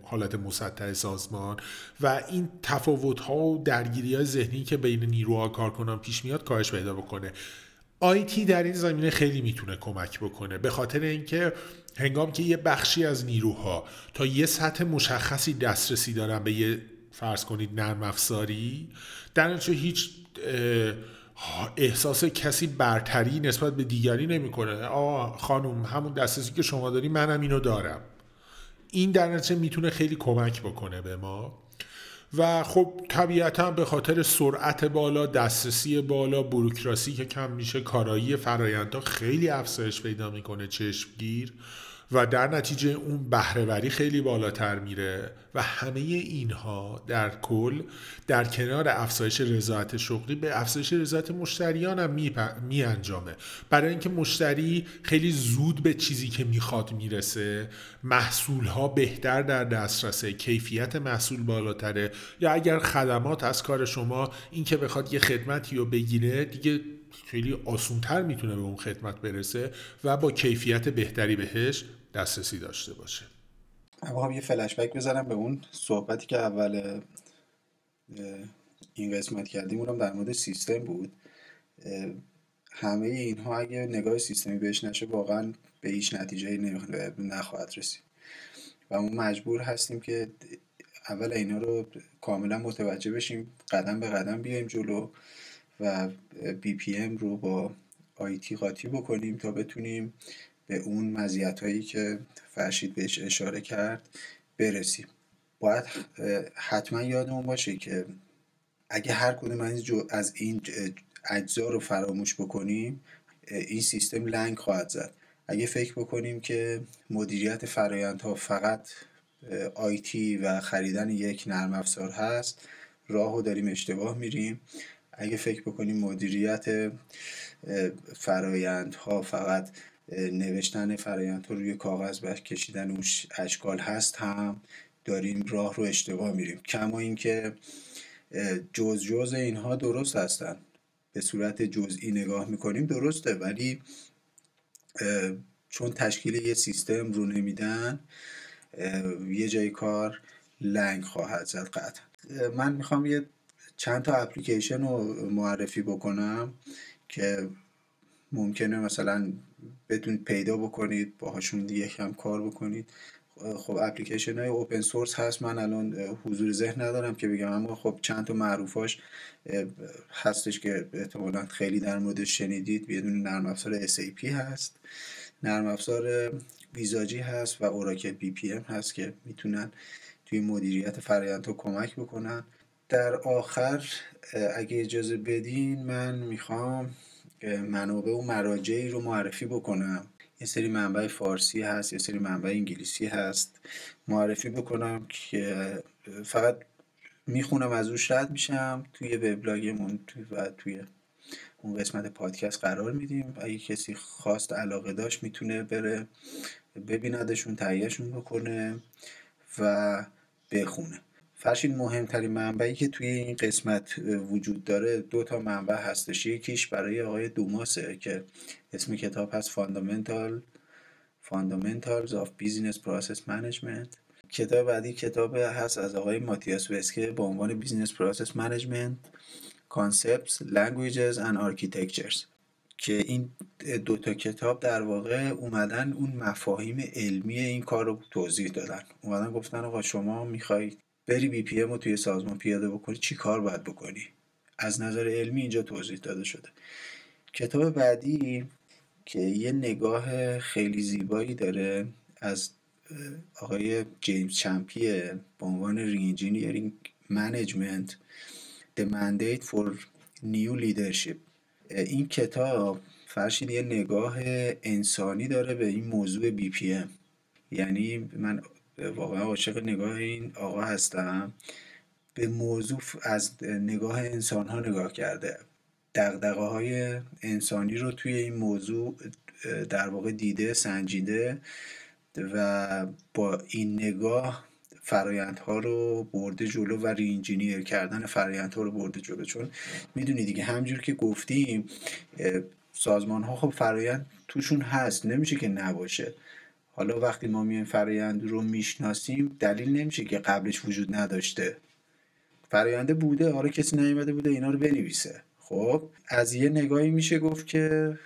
حالت مسطح سازمان. و این تفاوت ها و درگیری های ذهنی که بین نیروها کارکنان پیش میاد کاهش پیدا بکنه. آیتی در این زمینه خیلی می‌تونه کمک بکنه به خاطر اینکه هنگام که یه بخشی از نیروها تا یه سطح مشخصی دسترسی دارن به یه فرض کنید نرم افزاری در هیچ احساس کسی برتری نسبت به دیگری نمی‌کنه. آه خانم همون دسترسی که شما داری منم اینو دارم. این در نتیجه می‌تونه خیلی کمک بکنه به ما. و خب طبیعتا به خاطر سرعت بالا دسترسی بالا بروکراسی که کم میشه کارایی فرایندها خیلی افزایش پیدا می‌کنه چشمگیر. و در نتیجه اون بهرهوری خیلی بالاتر میره و همه اینها در کل در کنار افزایش رضایت شغلی به افزایش رضایت مشتریان هم می, می انجامه. برای اینکه مشتری خیلی زود به چیزی که می‌خواد می‌رسه محصول ها بهتر در دسترسه کیفیت محصول بالاتره. یا اگر خدمات از کار شما این که بخواد یه خدمتی رو بگیره دیگه خیلی آسونتر می‌تونه به اون خدمت برسه و با کیفیت بهتری بهش دسترسی داشته باشه. اما یه فلشبک بزنم به اون صحبتی که اول این قسمت کردیم اونم در مورد سیستم بود. همه اینها اگه نگاه سیستمی بهش نشه واقعا به هیچ نتیجه نخواهد رسید. و ما مجبور هستیم که اول اینا رو کاملا متوجه بشیم قدم به قدم بیایم جلو و بی پی ام رو با آیتی قاطی بکنیم تا بتونیم به اون مزیت هایی که فرشید بهش اشاره کرد برسیم. باید حتما یادمون باشه که اگه هر کدوم از این اجزا رو فراموش بکنیم این سیستم لنگ خواهد زد. اگه فکر بکنیم که مدیریت فرایندها فقط آیتی و خریدن یک نرم افزار هست راه رو داریم اشتباه میریم. اگه فکر بکنیم مدیریت فرایندها فقط نوشتن فرایند رو روی کاغذ و کشیدن اون اشکال هست هم داریم راه رو اشتباه میریم. کما اینکه جز جز اینها درست هستن. به صورت جزئی نگاه می‌کنیم درسته ولی چون تشکیل یه سیستم رو نمیدن یه جای کار لنگ خواهد زد قطعا. من می‌خوام یه چند تا اپلیکیشن رو معرفی بکنم که ممکنه مثلا بتون پیدا بکنید باهاشون دیگه کم کار بکنید. خب اپلیکیشن های اوپن سورس هست. من الان حضور ذهن ندارم که بگم اما خب چند تا معروفاش هستش که احتمالا خیلی در مورد شنیدید. یه دونه نرم افزار SAP هست. نرم افزار ویزاجی هست و اوراکل بی پی ام هست که می‌تونن توی مدیریت فرایندها کمک بکنن. در آخر اگه اجازه بدین من می‌خوام منابع و مراجعی رو معرفی بکنم. یه سری منبع فارسی هست یه سری منبع انگلیسی هست. معرفی بکنم که فقط می‌خونم از روش رد میشم. توی وبلاگمون و توی اون قسمت پادکست قرار میدیم. اگه کسی خواست علاقه داشت می‌تونه بره ببیندشون تهیهشون بکنه و بخونه. فرشید مهمترین منبعی که توی این قسمت وجود داره دو تا منبع هستش. یکیش برای آقای دوماسه که اسم کتاب هست فاندامنتال Fundamentals of Business Process Management. کتاب بعدی کتاب هست از آقای ماتیاس وسکه با عنوان Business Process Management Concepts, Languages and Architectures. که این دوتا کتاب در واقع اومدن اون مفاهیم علمی این کار رو توضیح دادن. اومدن گفتن آقا شما می‌خوای بری بی پی ام رو توی سازمان پیاده بکنی چی کار باید بکنی؟ از نظر علمی اینجا توضیح داده شده. کتاب بعدی که یه نگاه خیلی زیبایی داره از آقای جیمز چمپیه به عنوان Reengineering Management The Mandate for New Leadership. این کتاب فرشید یه نگاه انسانی داره به این موضوع BPM. یعنی من واقعا عاشق نگاه این آقا هستم. به موضوع از نگاه انسان ها نگاه کرده. دقدقه های انسانی رو توی این موضوع در واقع دیده سنجیده و با این نگاه فرایندها رو برده جلو و رینجینیر کردن فرایندها رو برده جلو. چون می‌دونی دیگه همجور که گفتیم سازمان ها خب فرایند توشون هست. نمیشه که نباشه. حالا وقتی ما میایم فرایند رو می‌شناسیم دلیل نمیشه که قبلش وجود نداشته. فراینده بوده آره کسی نیومده بوده اینا رو بنویسه. خب از یه نگاهی میشه گفت که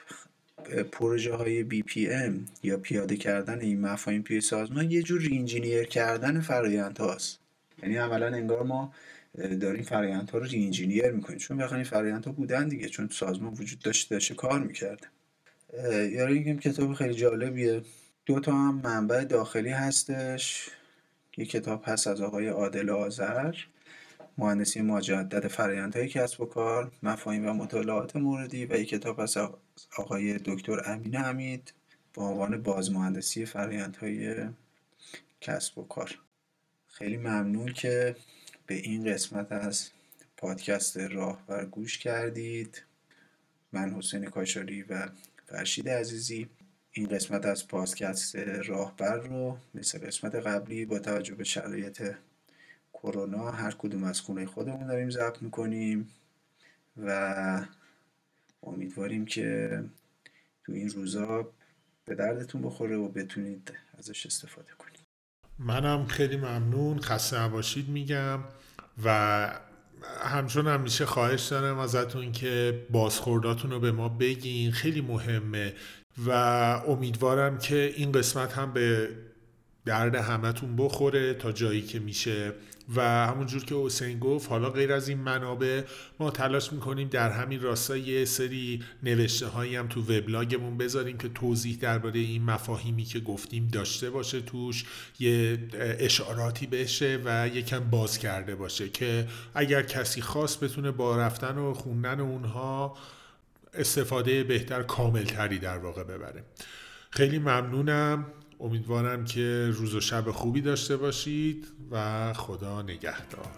پروژه های BPM یا پیاده کردن این مفاهیم توی سازمان یه جور reengineer کردن فرایند هاست یعنی اولا انگار ما داریم فرایند ها رو reengineer می‌کنیم. چون بخواه این فرایند ها بودن دیگه چون سازمان وجود داشته داشته کار می‌کرده. یا این کتاب خیلی جالبیه. دو تا هم منبع داخلی هستش. یه کتاب هست از آقای عادل آذر مهندسی مجدد فرایندهای کسب و کار مفاهیم و مطالعات موردی و یک کتاب از آقای دکتر امین حمید با عنوان بازمهندسی فرایندهای کسب و کار. خیلی ممنون که به این قسمت از پادکست راهبر گوش کردید. من حسین کاشاری و فرشید عزیزی. این قسمت از پادکست راهبر رو مثل قسمت قبلی با توجه به شرایط کرونا هر کدوم از خونه خودمون داریم ضبط می‌کنیم و امیدواریم که تو این روزا به دردتون بخوره و بتونید ازش استفاده کنید. منم خیلی ممنون. خسته نباشید میگم و همچون همیشه خواهش دارم ازتون که بازخورداتون رو به ما بگین. خیلی مهمه و امیدوارم که این قسمت هم به درد همتون بخوره تا جایی که میشه. و همونجور که حسین گفت حالا غیر از این منابع ما تلاش می‌کنیم در همین راستا یه سری نوشته هایی هم تو وبلاگمون بذاریم که توضیح درباره این مفاهیمی که گفتیم داشته باشه توش یه اشاراتی بشه و یکم باز کرده باشه که اگر کسی خواست بتونه با رفتن و خوندن اونها استفاده بهتر کاملتری در واقع ببره خیلی ممنونم. امیدوارم که روز و شب خوبی داشته باشید و خدا نگهدار.